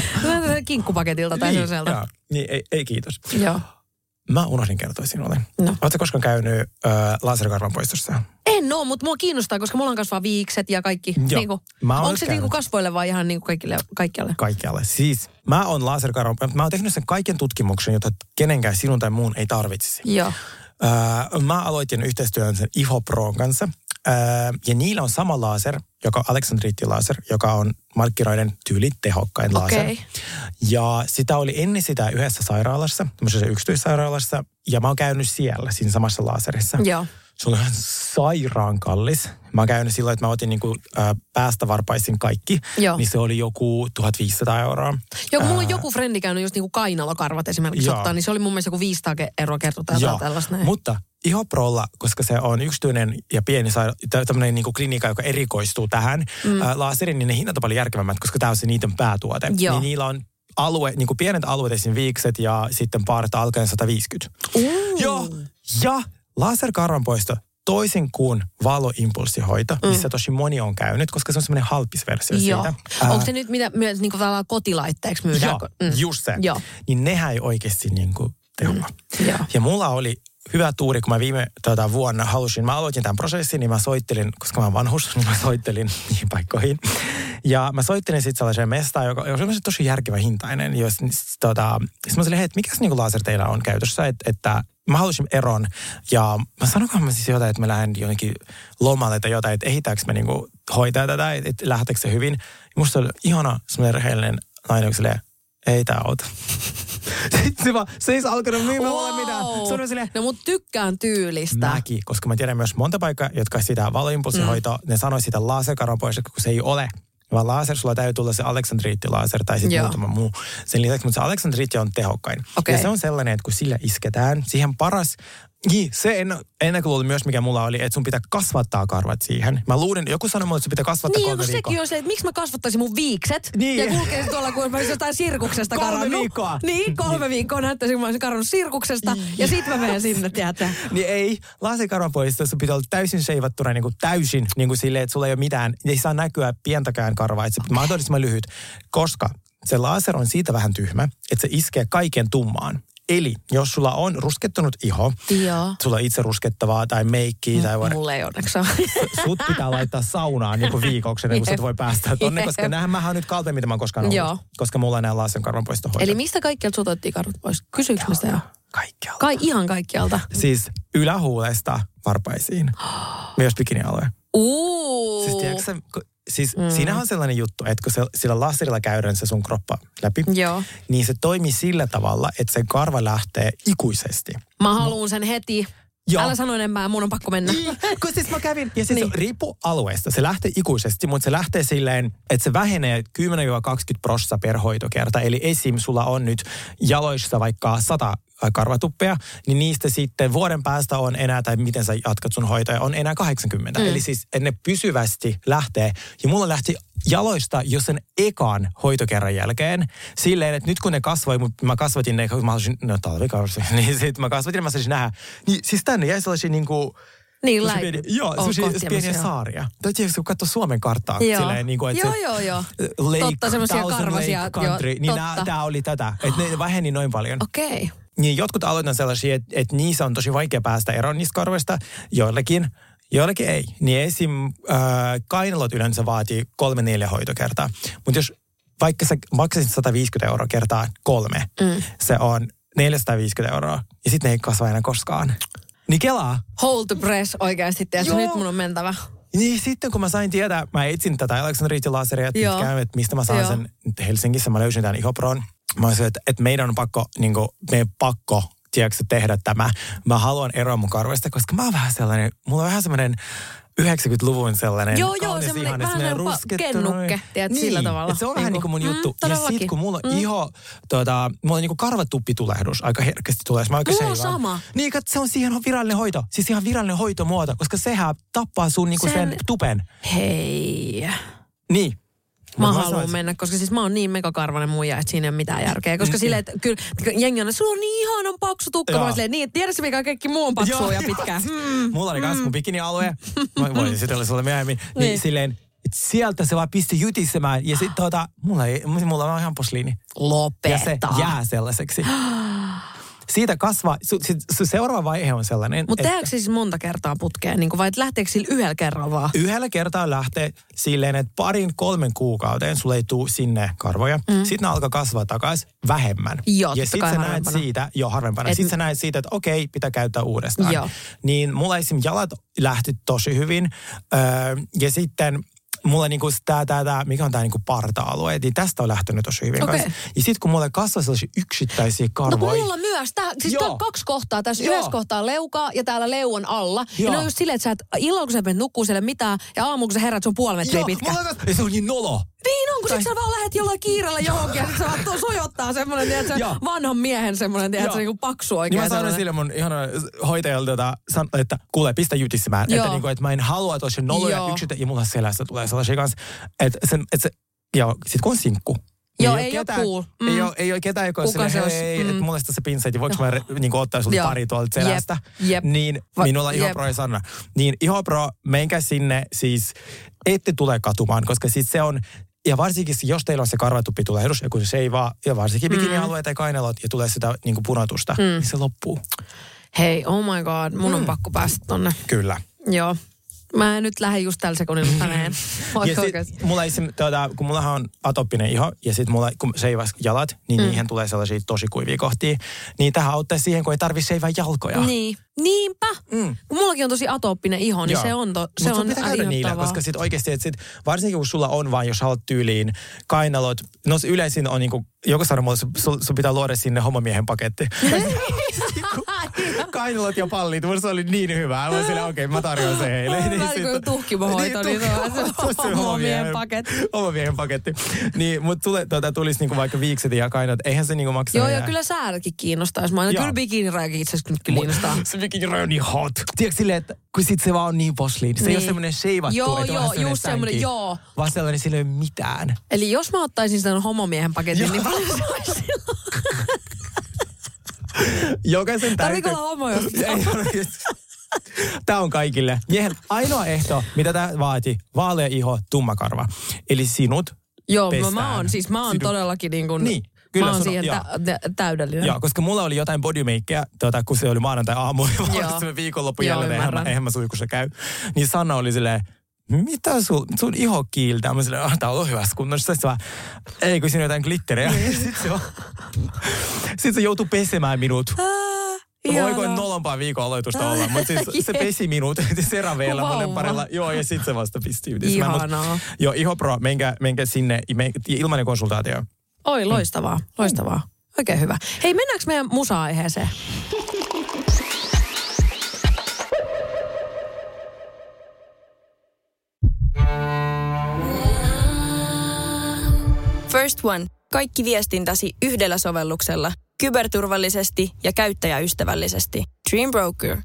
Kinkkupaketilta tai
niin,
sellaiselta.
joo. niin, ei, ei kiitos.
Joo.
Mä unohdin kertoa sinulle.
No.
Oletko koskaan käynyt äh, laserkarvan poistossa?
En oo, mutta mua kiinnostaa, koska mulla on kasvaa viikset ja kaikki.
Joo.
Niinku, onko se niinku kasvoille vai ihan niinku kaikille, kaikkialle?
Kaikkialle. Siis mä oon laserkarvan, mä oon tehnyt sen kaiken tutkimuksen, jota kenenkään sinun tai muun ei tarvitsisi.
Joo.
Äh, mä aloitin yhteistyön sen Iho Proon kanssa. Äh, ja niillä on sama laser, joka on Alexandriitti-laser, joka on markkinoiden tyyli tehokkain laser.
Okei.
Ja sitä oli ennen sitä yhdessä sairaalassa, tämmöisessä yksityissairaalassa. Ja mä oon käynyt siellä, siinä samassa laserissa.
Joo.
Se on ihan sairaan kallis. Mä oon käynyt silloin, että mä otin niinku, äh, päästä varpaisin kaikki.
Joo.
Niin se oli joku 1500 euroa.
Joo, mulla on joku frendi käynyt just niinku kainalokarvat esimerkiksi
Joo.
ottaa, niin se oli mun mielestä joku 500 ke- euroa kertaa tai jotain tällaista näin.
Mutta Ihoprolla, koska se on yksityinen ja pieni saira- tämmöinen niin klinikka, joka erikoistuu tähän mm. ää, niin ne hinnat on paljon järkevämmät, koska tämä on se niiden päätuote.
Joo.
Niin niillä on alue, niin kuin pienet alueet, esim. viikset ja sitten parta alkaen 150.
Uh.
Joo. Ja laserkarvanpoisto toisin kuin valoimpulssihoito, mm. missä tosi moni on käynyt, koska se on semmoinen halpis versio
Joo.
siitä.
Onko se nyt mitä myös niinku tavallaan kotilaitteeksi myydään?
Joo, mm. just se.
Joo.
Niin nehän ei oikeasti niin kuin tehoa.
Mm. Joo.
Ja mulla oli hyvä tuuri, kun mä viime tota, vuonna halusin, mä aloitin tämän prosessin, niin mä soittelin, koska mä oon vanhus, niin mä soittelin niihin paikkoihin. Ja mä soittelin sitten sellaiseen mestaan, joka, oli tosi järkevä hintainen. Jos, tota, sit mä olin, hei, mikäs niinku laser teillä on käytössä, Et, että mä halusin eron. Ja mä sanoinkohan mä siis jotain, että mä lähden jonnekin lomalle tai jotain, että ehitäänkö mä niinku hoitaa tätä, että, että lähteekö se hyvin. Ja musta oli ihana semmoinen rehellinen nainen, ei tää auta. Sitten se vaan, se ei alkanut myymään mulle mitään. Se on silleen,
No mut tykkään tyylistä.
Mäkin, koska mä tiedän myös monta paikkaa, jotka sitä valoimpulssihoitoa, mm. ne sanoi sitä laserkaron pois, kun se ei ole. Vaan laser, sulla täytyy tulla se Alexandriitti-laser tai sitten muutama muu. Sen lisäksi, mutta se Alexandriitti on tehokkain.
Okei.
Ja se on sellainen, että kun sillä isketään, siihen paras... Niin, se en, ennakkoluulo myös, mikä mulla oli, että sun pitää kasvattaa karvat siihen. Mä luulin, joku sanoi mulle, että sun pitää kasvattaa
Niin,
kolme
kun
viikkoa.
sekin on se, että miksi mä kasvattaisin mun viikset
Niin.
ja kulkeisin tuolla, kun mä olisin jostain sirkuksesta
Kolme
karannut.
viikkoa.
Niin, kolme viikkoa näyttäisin, kun mä olisin karannut sirkuksesta ja sit mä menen sinne, tiedätkö?
Niin ei, laserkarvanpoistossa pitää olla täysin seivattuna niin kuin täysin niin kuin silleen, että sulla ei ole mitään, ei saa näkyä pientäkään karvaa, että se mahdollisimman lyhyt, koska se laser on siitä vähän tyhmä, että se iskee kaiken tummaan. Eli jos sulla on ruskettunut iho,
Joo.
sulla on itse ruskettavaa tai meikkiä tai whatever,
Mulla ei onneksi ole.
sut pitää laittaa saunaan niin kuin viikoksi, ennen kuin sä voi päästä tonne, koska nämähän mä oon nyt kalpein, mitä mä oon koskaan ollut.
Joo.
Koska mulla on nämä lasten karvanpoistohoidot.
Eli mistä kaikkialta sut otettiin karvat pois? Kysyykö mä sitä jo?
Kaikkialta.
Kai ihan kaikkialta.
Siis ylähuulesta varpaisiin. Myös bikinialue.
Uu.
Siis, tiedätkö, kun- siis mm. siinähän on sellainen juttu, että kun se, sillä laserilla käydään se sun kroppa läpi,
Joo.
niin se toimii sillä tavalla, että se karva lähtee ikuisesti.
Mä haluun sen heti.
Joo.
Älä sano enempää, mun on pakko mennä.
Kun siis mä kävin, ja siis niin.
Niin.
riippuu alueesta. Se lähtee ikuisesti, mutta se lähtee silleen, että se vähenee 10-20 prossa per hoitokerta. Eli esim. sulla on nyt jaloissa vaikka 100 karvatuppea, niin niistä sitten vuoden päästä on enää, tai miten sä jatkat sun hoitoja, on enää 80. Mm. Eli siis ne pysyvästi lähtee. Ja mulla lähti jaloista jo sen ekan hoitokerran jälkeen silleen, että nyt kun ne kasvoi, mut mä kasvatin ne, kun mä halusin, no talvikausi, niin sitten mä kasvatin mä saisin nähdä. Niin siis tänne jäi sellaisia niinku,
Niin, lai-
pieni, joo,
on
sellaisia pieniä
joo.
saaria. Tai tiedätkö, kun katsoo Suomen karttaa,
Joo.
silleen niin kuin, että
Joo, joo, joo.
Lake,
Totta, semmoisia karvasia,
Lake
joo,
Country, niin
totta.
tämä oli tätä. Että ne väheni noin paljon.
Okei. Okay.
Niin jotkut aloitat on sellaisia, että, että niissä on tosi vaikea päästä eroon niistä karvoista. Joillekin, joillekin ei. Niin esim. Äh, kainalot yleensä vaatii kolme neljä hoitokertaa. Mutta jos vaikka sä maksasit 150 euroa kertaa kolme, mm. se on 450 euroa. Ja sitten ne ei kasva enää koskaan. Niin kelaa.
Hold the press oikeasti, tiedätkö? Nyt mun on mentävä.
Niin sitten kun mä sain tietää, mä etsin tätä Aleksandriitin laseria pitkään, että mistä mä saan
Joo.
sen Helsingissä, mä löysin tämän ihopron. Mä olisin, että, että meidän on pakko, niin kuin, meidän pakko tiedätkö, tehdä tämä. Mä haluan eroa mun karvoista, koska mä oon vähän sellainen, mulla on vähän semmoinen 90-luvun sellainen
Joo, joo,
kaunis
semmoinen
ihane,
vähän sellainen kennukke, tiedät, sillä tavalla.
se on vähän niin
Niinku,
kuin mun
mm,
juttu. ja
todellakin.
sit kun mulla
Mm.
iho, tota, mulla on niin kuin karvatuppitulehdus aika herkästi tulee. Mä
Mulla on sama.
Niin, kat, se on siihen virallinen hoito. Siis ihan virallinen hoitomuoto, koska sehän tappaa sun niinku sen...
Sen-
sen tupen.
Hei.
Niin.
Mä
Mut
haluan mennä, koska siis mä oon niin megakarvanen muija, että siinä ei ole mitään järkeä. Koska
Mm.
silleen, että kyllä jengi on, sulla on niin ihanan paksu tukka. Mä silleen, niin, tiedätkö mikä kaikki muu on paksua ja pitkää. Mm.
Mulla oli kans mun bikinialue. Mä voin esitellä sulle myöhemmin. Niin,
Niin.
niin silleen, sieltä se vaan pisti jytisemään. Ja sit tuota, mulla, ei, mulla on ihan posliini.
Lopeta.
Ja se jää sellaiseksi. Siitä kasvaa, su, su, seuraava vaihe on sellainen,
Mutta
että
tehdäänkö se siis monta kertaa putkeen, niin vai lähteekö sillä yhdellä kerralla vaan?
yhdellä kertaa lähtee silleen, että parin kolmen kuukauteen sulle ei tule sinne karvoja. Mm. Sitten ne alkaa kasvaa takaisin vähemmän.
Joo,
ja sitten sä näet siitä, joo harvempana.
Et-
Sitten sä näet siitä, että okei, pitää käyttää uudestaan.
Joo.
Niin mulla esim. jalat lähti tosi hyvin. Öö, ja sitten mulla niinku tää, tää, tää, mikä on tää niinku parta-alue, niin tästä on lähtenyt tosi hyvin kanssa. Ja sitten kun mulle kasvaa sellaisia yksittäisiä
No
karvoja.
mulla myös. Tää, siis
Joo.
tää on kaksi kohtaa. Tässä
Joo.
yhdessä kohtaa leukaa ja täällä leuan alla. Ja
Joo.
ne on just silleen, että sä et, illalla kun sä menet nukkuu siellä mitään ja aamulla kun sä herät, se on puoli metriä
Joo,
pitkä.
mulla ja se on niin nolo.
Niin on, kun sit sä vaan lähet jollain kiireellä johonkin ja sit sä vaan sojottaa semmonen, tiedätkö, vanhan miehen semmonen, tiedätkö, niinku paksu
Niin
oikein.
mä sanoin sille mun ihana hoitajalta, jota, että kuule, pistä jytissemään.
Joo.
Että, niinku, että mä en halua, että olisi noloja
Joo.
yksitä, ja mulla selässä tulee sellaisia kanssa. Että se, että se, joo, sit kun on sinkku. niin
Joo,
ole
ei oo
ketään,
cool. Mm.
Ei, ole, ei ole ketään, joka on silleen,
olisi?
hei,
Mm.
että mulla sitä se pinsetti, voiko mä niinku, ottaa sulta pari tuolta
Jep,
selästä.
jep.
Niin
Va-
minulla
jep.
ihopro ei sanna. Niin ihopro, menkää sinne siis, ette tule katumaan, koska siis se on, ja varsinkin jos teillä on se karvatuppitulehdus, ja kun se ei vaan, ja varsinkin bikinialueet tai kainalot, ja tulee sitä niin kuin punotusta, mm. niin se loppuu.
Hei, oh my god, mun
Mm.
on pakko päästä tonne.
Kyllä.
Joo. Mä en nyt lähde just tällä sekunnilla tänään.
Ja sit, mulla esim, tuota, kun mullahan on atoppinen iho, ja sitten mulla, kun seivas jalat, niin mm. niihin tulee sellaisia tosi kuivia kohtia. Niin tähän auttaa siihen, kun ei tarvi seivää jalkoja.
Niin. Niinpä.
Mm.
Kun mullakin on tosi atooppinen iho, niin
Joo.
se on, to, se
Mut
on
pitää käydä niillä, koska sit oikeasti, että sit, varsinkin kun sulla on vaan, jos haluat tyyliin kainalot, no yleisin on niinku, joku sanoi mulle, sun, sun pitää luoda sinne homomiehen paketti. kainalot ja pallit, musta se oli niin hyvää. Mä olin silleen, okei, okay, mä tarjoan se heille.
Vähän niin kuin
sit-
tuhkimohoito, niin se on se
tuhkimohoito,
paketti.
Paketti. Niin, mutta tule, tuota, tulisi niinku vaikka viikset ja kainat, eihän se niinku maksa.
Joo, ja kyllä säädäkin kiinnostaisi. Mä aina, kyllä bikinirajakin itse asiassa nyt kiinnostaa.
Se bikini on niin hot. Tiedätkö silleen, että kun sit se vaan on niin posliin. Se ei
Niin.
ole semmoinen sheivattu,
Joo,
että
joo,
semmoinen
just semmoinen, joo.
Vaan sellainen, sillä ei ole mitään.
Eli jos mä ottaisin sen homomiehen paketin, niin paljon se olisi silloin?
Jokaisen täytyy...
olla homo, jos
Ei tarvitse. Tämä on kaikille. Miehen ainoa ehto, mitä tämä vaati, vaalea iho, tumma karva. Eli sinut
Joo, mä,
pestään.
mä oon, siis mä oon
Sinut-
todellakin niin kuin
Niin. Kyllä,
Mä oon
sun-
siihen
joo.
tä- tä- täydellinen.
Joo, koska mulla oli jotain bodymakeä, tuota, kun se oli ja mä
Joo.
olin semmoinen viikonloppu jälleen, eihän, mä- eihän mä suikussa käy. Niin Sanna oli silleen, mitä sun, sun iho kiiltää? Mä silleen, ah, tää on hyvässä kunnossa. Sitten vaan, ei kun siinä on jotain glitteriä.
Niin.
Sitten se, vaan- sit se joutui pesemään minut.
Ihanaa.
nolompaa viikon aloitusta olla, mutta siis se pesi minut seraveella
Vauva.
monen parilla. Joo, ja sitten se vasta pisti.
Ihanaa.
Joo, Iho Pro, menkää, menkää sinne, me, ilmainen konsultaatio.
Oi, loistavaa, loistavaa. Oikein hyvä. Hei, mennäänkö meidän musa-aiheeseen?
First One. Kaikki viestintäsi yhdellä sovelluksella. Kyberturvallisesti ja käyttäjäystävällisesti. Dream Broker.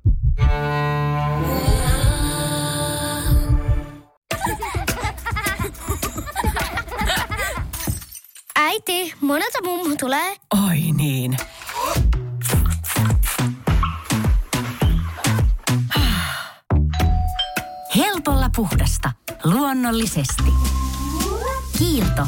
Äiti, monelta mummu tulee?
Oi niin. Helpolla puhdasta. Luonnollisesti. Kiilto.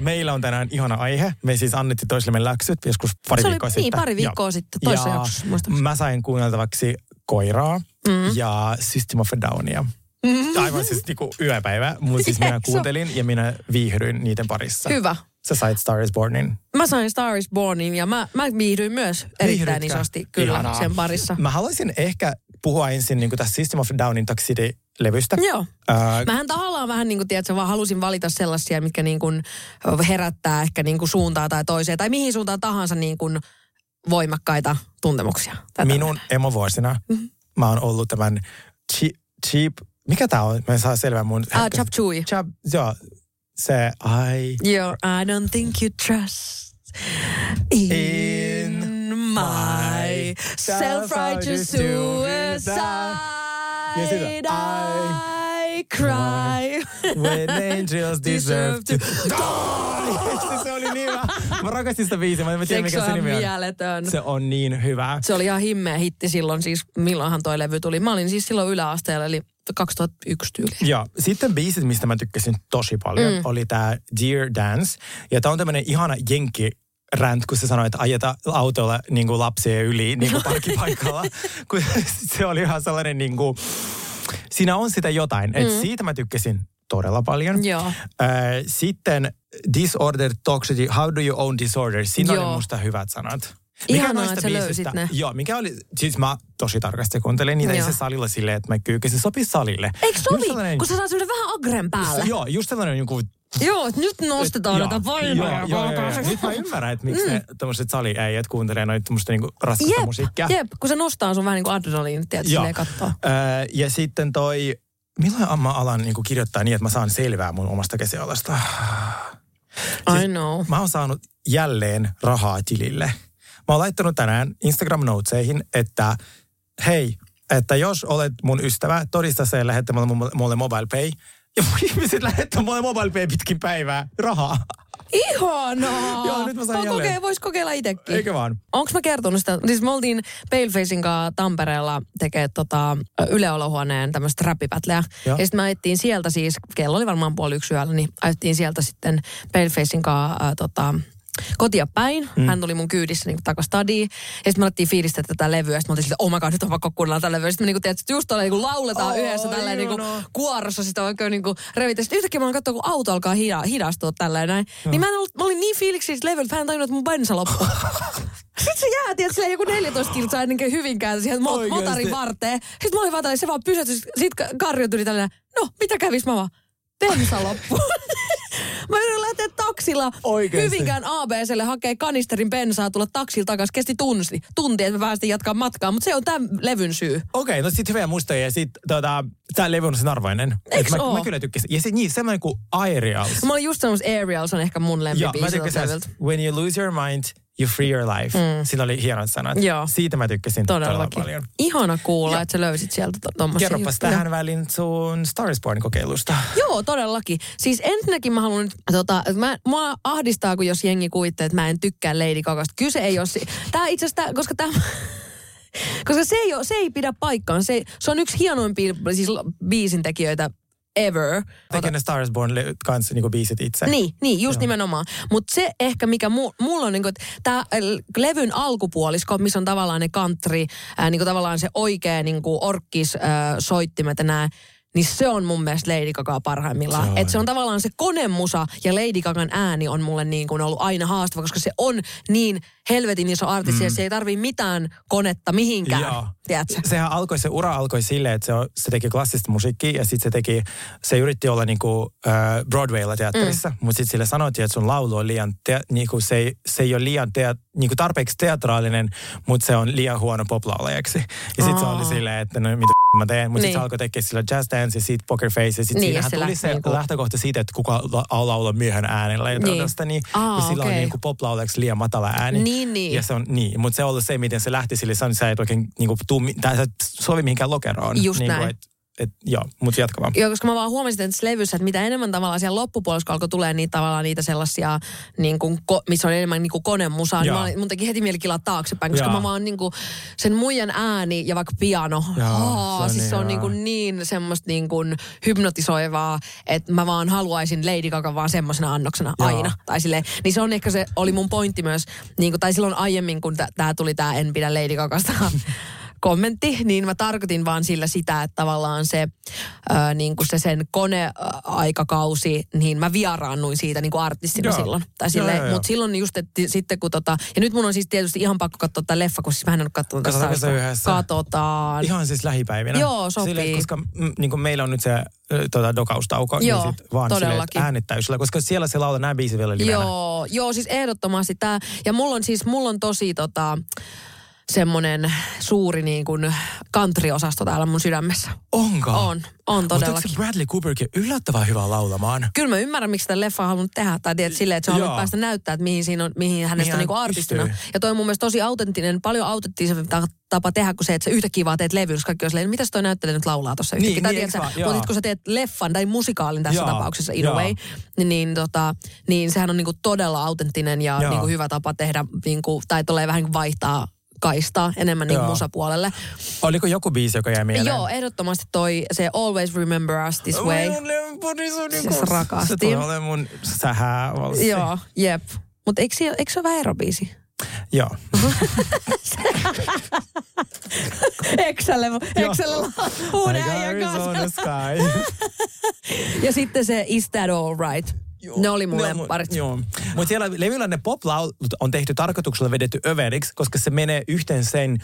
Meillä on tänään ihana aihe. Me siis annettiin toisillemme läksyt joskus pari
Se oli-
viikkoa
niin,
sitten.
pari viikkoa
Joo.
sitten, toisessa
Ja
jaksossa.
Mä sain kuunneltavaksi Koiraa mm. ja System of a Downia. Mm. Aivan siis niinku yöpäivä, mutta siis minä kuuntelin ja minä viihdyin niiden parissa.
Hyvä.
Sä sait Star is Bornin.
Mä sain Star is Bornin ja mä, mä viihdyin myös erittäin
Viihdytkö?
isosti kyllä
Ihanaa.
sen parissa.
Mä haluaisin ehkä puhua ensin niin tästä System of a Downin Toxicity-levystä.
Joo.
Ää,
Mähän tahallaan vähän niin kuin, tiedätkö, vaan halusin valita sellaisia, mitkä niin kuin herättää ehkä niin kuin suuntaa tai toiseen, tai mihin suuntaan tahansa niin kuin voimakkaita tuntemuksia. Tai
minun emovuosina
Mm-hmm.
mä oon ollut tämän cheap, cheap mikä tää on? Mä en saa selvää mun...
Ah, Chap Chui.
Chap, joo. Se, ai...
Joo, I don't think you trust in,
In
my self-righteous suicide.
Ja sitten,
I cry.
When angels deserve to die. se oli niin hyvä. Mä rakastin sitä biisiä. Mä en tiedä, mikä
se
nimi on.
mieletön?
Se on niin hyvä.
Se oli ihan himmeä hitti silloin siis, milloinhan toi levy tuli. Mä olin siis silloin yläasteella, eli 2001 tyyli.
Joo. Sitten biisit, mistä mä tykkäsin tosi paljon, mm. oli tää Dear Dance. Ja tää on tämmönen ihana jenki rant, kun se sanoi, että ajeta autolla niin kuin lapsia yli niin kuin parkkipaikalla. kun se oli ihan sellainen niin kuin, siinä on sitä jotain. Et
Mm.
siitä mä tykkäsin todella paljon.
Joo.
Äh, sitten Disorder, Toxicity, How do you own disorder? Siinä
Joo.
oli musta hyvät sanat.
Ihanaa,
noista
sä
biisistä-
ne.
Joo, mikä oli, siis mä tosi tarkasti kuuntelin niitä itse salilla silleen, että mä kyykäsin, se sopisi salille.
Eikö sovi?
sellainen-
Kun sä saat vähän agren päälle.
Joo, just sellainen joku...
Joo, että nyt nostetaan näitä painoja.
joo, joo, joo. Nyt mä ymmärrän, että miksi mm. ne tommoset saliäijät kuuntelee noita tommoista niinku raskasta
Jep,
musiikkia.
jep, kun se nostaa sun vähän niin kuin adrenaliinit, tiedätkö,
Joo.
silleen kattoo.
Öö, ja sitten toi, milloin mä alan niinku kirjoittaa niin, että mä saan selvää mun omasta käsialasta?
I know.
Mä oon saanut jälleen rahaa tilille. Mä oon laittanut tänään Instagram-noteseihin, että hei, että jos olet mun ystävä, todista se ja lähetä mulle, mulle mobile pay. Ja ihmiset lähettää mulle mobile pay pitkin päivää rahaa.
Ihanaa!
Joo, nyt mä sain
Mä
jälleen.
kokee, vois kokeilla itsekin.
Eikö vaan?
Onko mä kertonut sitä? Siis me oltiin Palefacin kanssa Tampereella tekee tota yleolohuoneen tämmöistä räppipätleä.
Joo.
Ja sitten me ajettiin sieltä siis, kello oli varmaan puoli yksi yöllä, niin ajettiin sieltä sitten Palefacin kanssa äh, tota, kotia päin. Mm. Hän tuli mun kyydissä niin takas stadiin. Ja sitten me alettiin fiilistää tätä levyä. Sitten mä oltiin silleen, oh my god, nyt on pakko kuunnella tätä levyä. Sitten me niinku, tiedätkö, just ollaan niinku lauletaan
Oh,
yhdessä tälleen niinku kuorossa sitä oikein niinku revitä. Sitten yhtäkkiä mä oon katsoa, kun auto alkaa hida, hidastua tälleen näin. Niin mä, en ollut, mä olin niin fiiliksi siitä levyllä, että mä en tajunnut, että mun bensa loppui. Sitten se jää, tiedät, silleen joku 14 kilsaa ennen kuin hyvinkään siihen mo-
Oikeesti?
motarin varteen. Sitten mä olin vaan tälleen, se vaan pysähtyi. Sitten Karjo tuli tälleen, no mitä kävis mä vaan? Bensa loppu. Mä lähteä taksilla
Oikeesti?
Hyvinkään ABClle hakee kanisterin bensaa, tulla taksilla takaisin. Kesti tunti, tunti että me päästiin jatkaa matkaa, mutta se on tämän levyn syy.
Okei, no sitten hyviä muistoja. Ja sitten tota, Tää levy on sen arvoinen. Mä,
oo?
mä kyllä tykkäsin. Ja se, niin, semmoinen kuin Aerials.
Mä olin just sanomassa Aerials on ehkä mun
Joo,
lempibiisi.
mä tykkäsin, when you lose your mind, you free your life. Mm. Siinä oli hienot sanat.
Joo.
Siitä mä tykkäsin todella
Todellakin.
paljon.
Ihana kuulla,
Joo.
että sä löysit sieltä to- tommosia
Kerropas
juttuja.
tähän väliin sun Star is Born-kokeilusta.
Joo, todellakin. Siis ensinnäkin mä haluan nyt, tota, mä, mua ahdistaa, kun jos jengi kuvittelee, että mä en tykkää Lady Gagasta. Kyse ei ole, si- tää itse asiassa, koska tämä, koska se ei, ole, se ei pidä paikkaan. Se, se on yksi hienoimpia siis biisintekijöitä ever.
Teki ne Star is Born kanssa niinku biisit itse.
Niin, niin just
Joo.
nimenomaan. Mutta se ehkä, mikä mu, mulla on, niinku, tämä levyn alkupuolisko, missä on tavallaan ne country, ää, niinku tavallaan se oikea niinku orkkis ää, soittimet ja nää, niin se on mun mielestä Lady Gaga parhaimmillaan.
Se on.
Että se on tavallaan se konemusa ja Lady Gagan ääni on mulle niin kuin ollut aina haastava, koska se on niin helvetin iso artisti mm. ja se ei tarvii mitään konetta mihinkään.
Joo.
Tiedätkö?
Sehän alkoi, se ura alkoi silleen, että se, on- se teki klassista musiikkia ja sitten se teki, se yritti olla niinku äh, Broadwaylla teatterissa, mm. mutta sitten sille sanottiin, että sun laulu on liian, te, niinku se, ei, se ei ole liian te, niinku tarpeeksi teatraalinen, mutta se on liian huono poplaulajaksi. Ja sitten se oli silleen, että no mitä mä teen, mutta
Niin.
sitten se alkoi tekemään sillä jazz dance ja sitten poker face ja sitten
Niin,
niin, siinähän tuli se
niinku-
lähtökohta siitä, että kuka la- laulaa miehen äänellä ja
Niin.
niin. niin,
Aa,
ja sillä
okei.
on niinku poplaulajaksi liian matala ääni.
Niin, niin.
Ja se on niin, mutta se on ollut se, miten se lähti sille, sä, sä et oikein niinku, tuu, mi- tai sä sovi mihinkään lokeroon.
Just
niinku,
näin.
Et, et, joo, mutta jatka vaan.
Joo, koska mä vaan huomasin että levyssä, että mitä enemmän tavallaan siellä loppupuolella, kun alkoi tulee niitä tavallaan niitä sellaisia, niin kuin, ko, missä on enemmän niin kuin konemusaa, niin mä olin, mun teki heti mieli kilaa taaksepäin, koska
Joo.
mä vaan niin kuin, sen muijan ääni ja vaikka piano,
Joo,
aa,
se on
siis
niin
se on niin, kuin niin semmoista niin kuin hypnotisoivaa, että mä vaan haluaisin Lady Gaga vaan semmoisena annoksena
Joo.
aina. Tai silleen, niin se on ehkä se, oli mun pointti myös, niin kuin, tai silloin aiemmin, kun tämä tuli tämä En pidä Lady Gagasta kommentti, niin mä tarkoitin vaan sillä sitä, että tavallaan se, ää, niin kuin se sen koneaikakausi, niin mä vieraannuin siitä niin kuin artistina
Joo.
silloin. Tai sille,
joo, joo.
Mutta silloin just, että sitten kun tota, ja nyt mun on siis tietysti ihan pakko katsoa tämä leffa, kun siis mä en ole katsonut tästä.
Katsotaanko se yhdessä?
Katsotaan.
Ihan siis lähipäivinä.
Joo, sopii.
Silleen, koska mm, niin kuin meillä on nyt se tota, dokaustauko,
Joo,
niin sit vaan että äänettäysillä, koska siellä se laulaa nämä biisit vielä livenä.
Joo, joo, siis ehdottomasti tämä. Ja mulla on siis, mulla on tosi tota, semmoinen suuri niin kuin country-osasto täällä mun sydämessä.
Onko?
On, on
Mutta
todellakin.
se Bradley Cooperkin yllättävän hyvä laulamaan?
Kyllä mä ymmärrän, miksi sitä leffa on halunnut tehdä. Tai tiedät, silleen, että se on halunnut päästä näyttää, että mihin, siinä on, mihin hänestä
Mihin
on
hän
niin artistina.
pystyy.
Ja toi on mun mielestä tosi autenttinen, paljon autenttisempi ta- tapa tehdä kuin se, että sä yhtäkkiä vaan teet levyn. Kaikki on silleen, "No mitäs toi näyttelijä nyt laulaa tuossa
Niin,
yhtäkkiä. tai
niin,
tiedät, sä, mutta kun sä teet leffan tai musikaalin tässä
Joo,
tapauksessa in a
joo.
way, niin, niin, tota, niin sehän on niinku todella autenttinen ja
Joo.
niinku hyvä tapa tehdä, niinku, tai tulee vähän niin kuin vaihtaa kaistaa enemmän
Joo.
musapuolelle.
Oliko joku biisi, joka jäi mieleen?
Joo, ehdottomasti toi se Always Remember Us This Way. Siis rakastin.
Se tulee olemaan mun sähävalssi.
Joo, jep. Mutta eikö, se- eikö se ole vähän erobiisi?
Joo.
Exälle, Exälle uuden äijän kanssa. Ja sitten se Is That All Right? Ne oli mun
Ne
lempparit.
Joo. Mutta siellä levyllä ne poplaulut on tehty tarkoituksella vedetty överiksi, koska se menee yhteen sen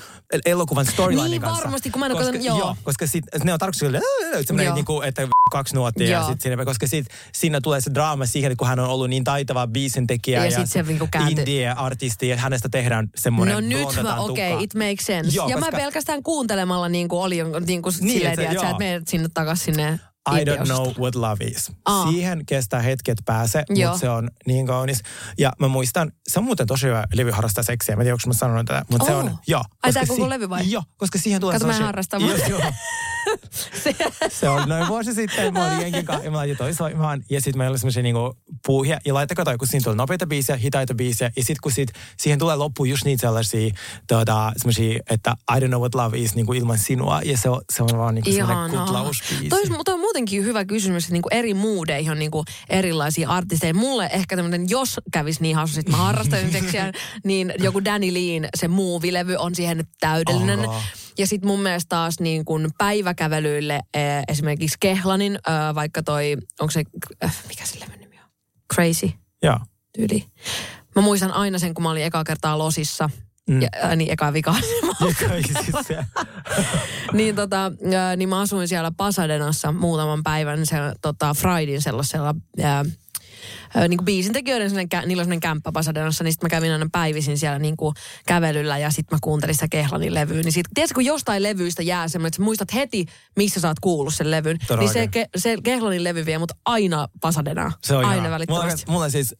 elokuvan storylinein
Niin,
kanssa.
varmasti, kun mä en
koska,
katsonut- joo.
koska sit, ne on tarkoituksella, semmoinen
Joo.
niinku, että kaksi nuottia ja
Joo.
sit siinä, koska sit, siinä tulee se draama siihen, kun hän on ollut niin taitava biisintekijä
Ja
ja,
sit se niinku
indie-artisti, ja hänestä tehdään semmoinen
No nyt mä, okei, okay, it makes sense.
Joo,
ja
koska-
mä pelkästään kuuntelemalla niin kuin oli niin kuin
Niin,
silleen, että sä et
joo.
mene sinne takas sinne
I don't know what love is.
Aa.
Siihen kestää hetket pääse, mutta se on niin kaunis. Ja mä muistan, se on muuten tosi hyvä levy harrastaa seksiä. Mä en tiedä, onko mä sanonut tätä, mutta se
Oh.
on, joo.
Ai,
koska
tää koko levy vai?
Joo, koska siihen tulee
Kato, mä en harrasta,
Joo, joo. se on noin vuosi sitten, mä olin jenkin kanssa, ja mä laitin toi soimaan, ja sitten meillä oli semmoisia niinku puuhia, ja laittakaa toi, kun siinä tuli nopeita biisejä, hitaita biisejä, ja sitten kun sit, siihen tulee loppuun just niitä sellaisia, tuota, semmoisia, että I don't know what love is, niinku ilman sinua, ja se on, se on vaan niinku semmoinen
Ihanaa.
kuplausbiisi.
Toi, toi on muutenkin hyvä kysymys, että niinku eri moodeihin on niinku erilaisia artisteja. Mulle ehkä tämmöinen, jos kävisi niin hauska, että mä harrastaisin seksiä, niin joku Danny Leen, se Movie-levy on siihen täydellinen.
Onko?
Ja sitten mun mielestä taas niin kuin päiväkävelyille eh, esimerkiksi Kehlanin, äh, vaikka toi, onko se, äh, mikä se levyn nimi on? Crazy
Joo.
tyyli. Mä muistan aina sen, kun mä olin ekaa kertaa Losissa. Mm. Ja, äh, niin eka vika. niin, tota, ää, niin mä asuin siellä Pasadenassa muutaman päivän se, tota, Fridayn sellaisella ö, niin kuin biisin tekijöiden sellainen, kä- niillä on sellainen kämppä Pasadenassa, niin sitten mä kävin aina päivisin siellä niin kuin kävelyllä ja sitten mä kuuntelin sitä Kehlanin levyä. Niin sit, tiedätkö, kun jostain levyistä jää semmoinen, että sä muistat heti, missä sä oot kuullut sen levyn, niin se, ke- se Kehlanin levy vie mut aina Pasadenaan.
Se on
aina
ihanaa.
välittömästi.
Mulla, mulla siis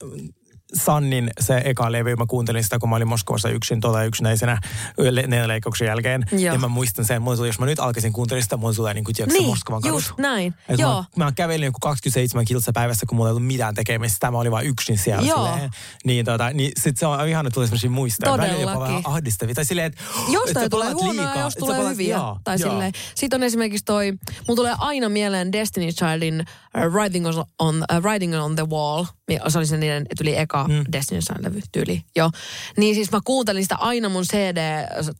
Sannin se eka levy, mä kuuntelin sitä, kun mä olin Moskovassa yksin tuolla yksinäisenä le- neljän leikkauksen jälkeen.
Joo.
Ja mä muistan sen, tuli, jos mä nyt alkaisin kuuntelemaan sitä, mulla tulee niin kuin, tiedätkö,
Niin,
Moskovan kadut.
just näin.
Et
Joo.
Mä, mä kävelin joku 27 kilsa päivässä, kun mulla ei ollut mitään tekemistä. Mä olin vaan yksin siellä.
Joo.
Silleen. Niin, tota, niin sit se on ihana, että tulee sellaisia muistoja. Välillä jopa
Todellakin.
vähän ahdistavia. Tai silleen, että
Jostain
sä
tulee huonoja,
liikaa,
jos tulee hyviä.
Joo,
tai
joo.
silleen. Sitten on esimerkiksi toi, mulla tulee aina mieleen Destiny Childin uh, Writing, on, on, uh, Writing on the Wall. Se oli se niiden tyyli eka mm. Destiny Child-levy tyyli. Joo. Niin siis mä kuuntelin sitä aina mun CD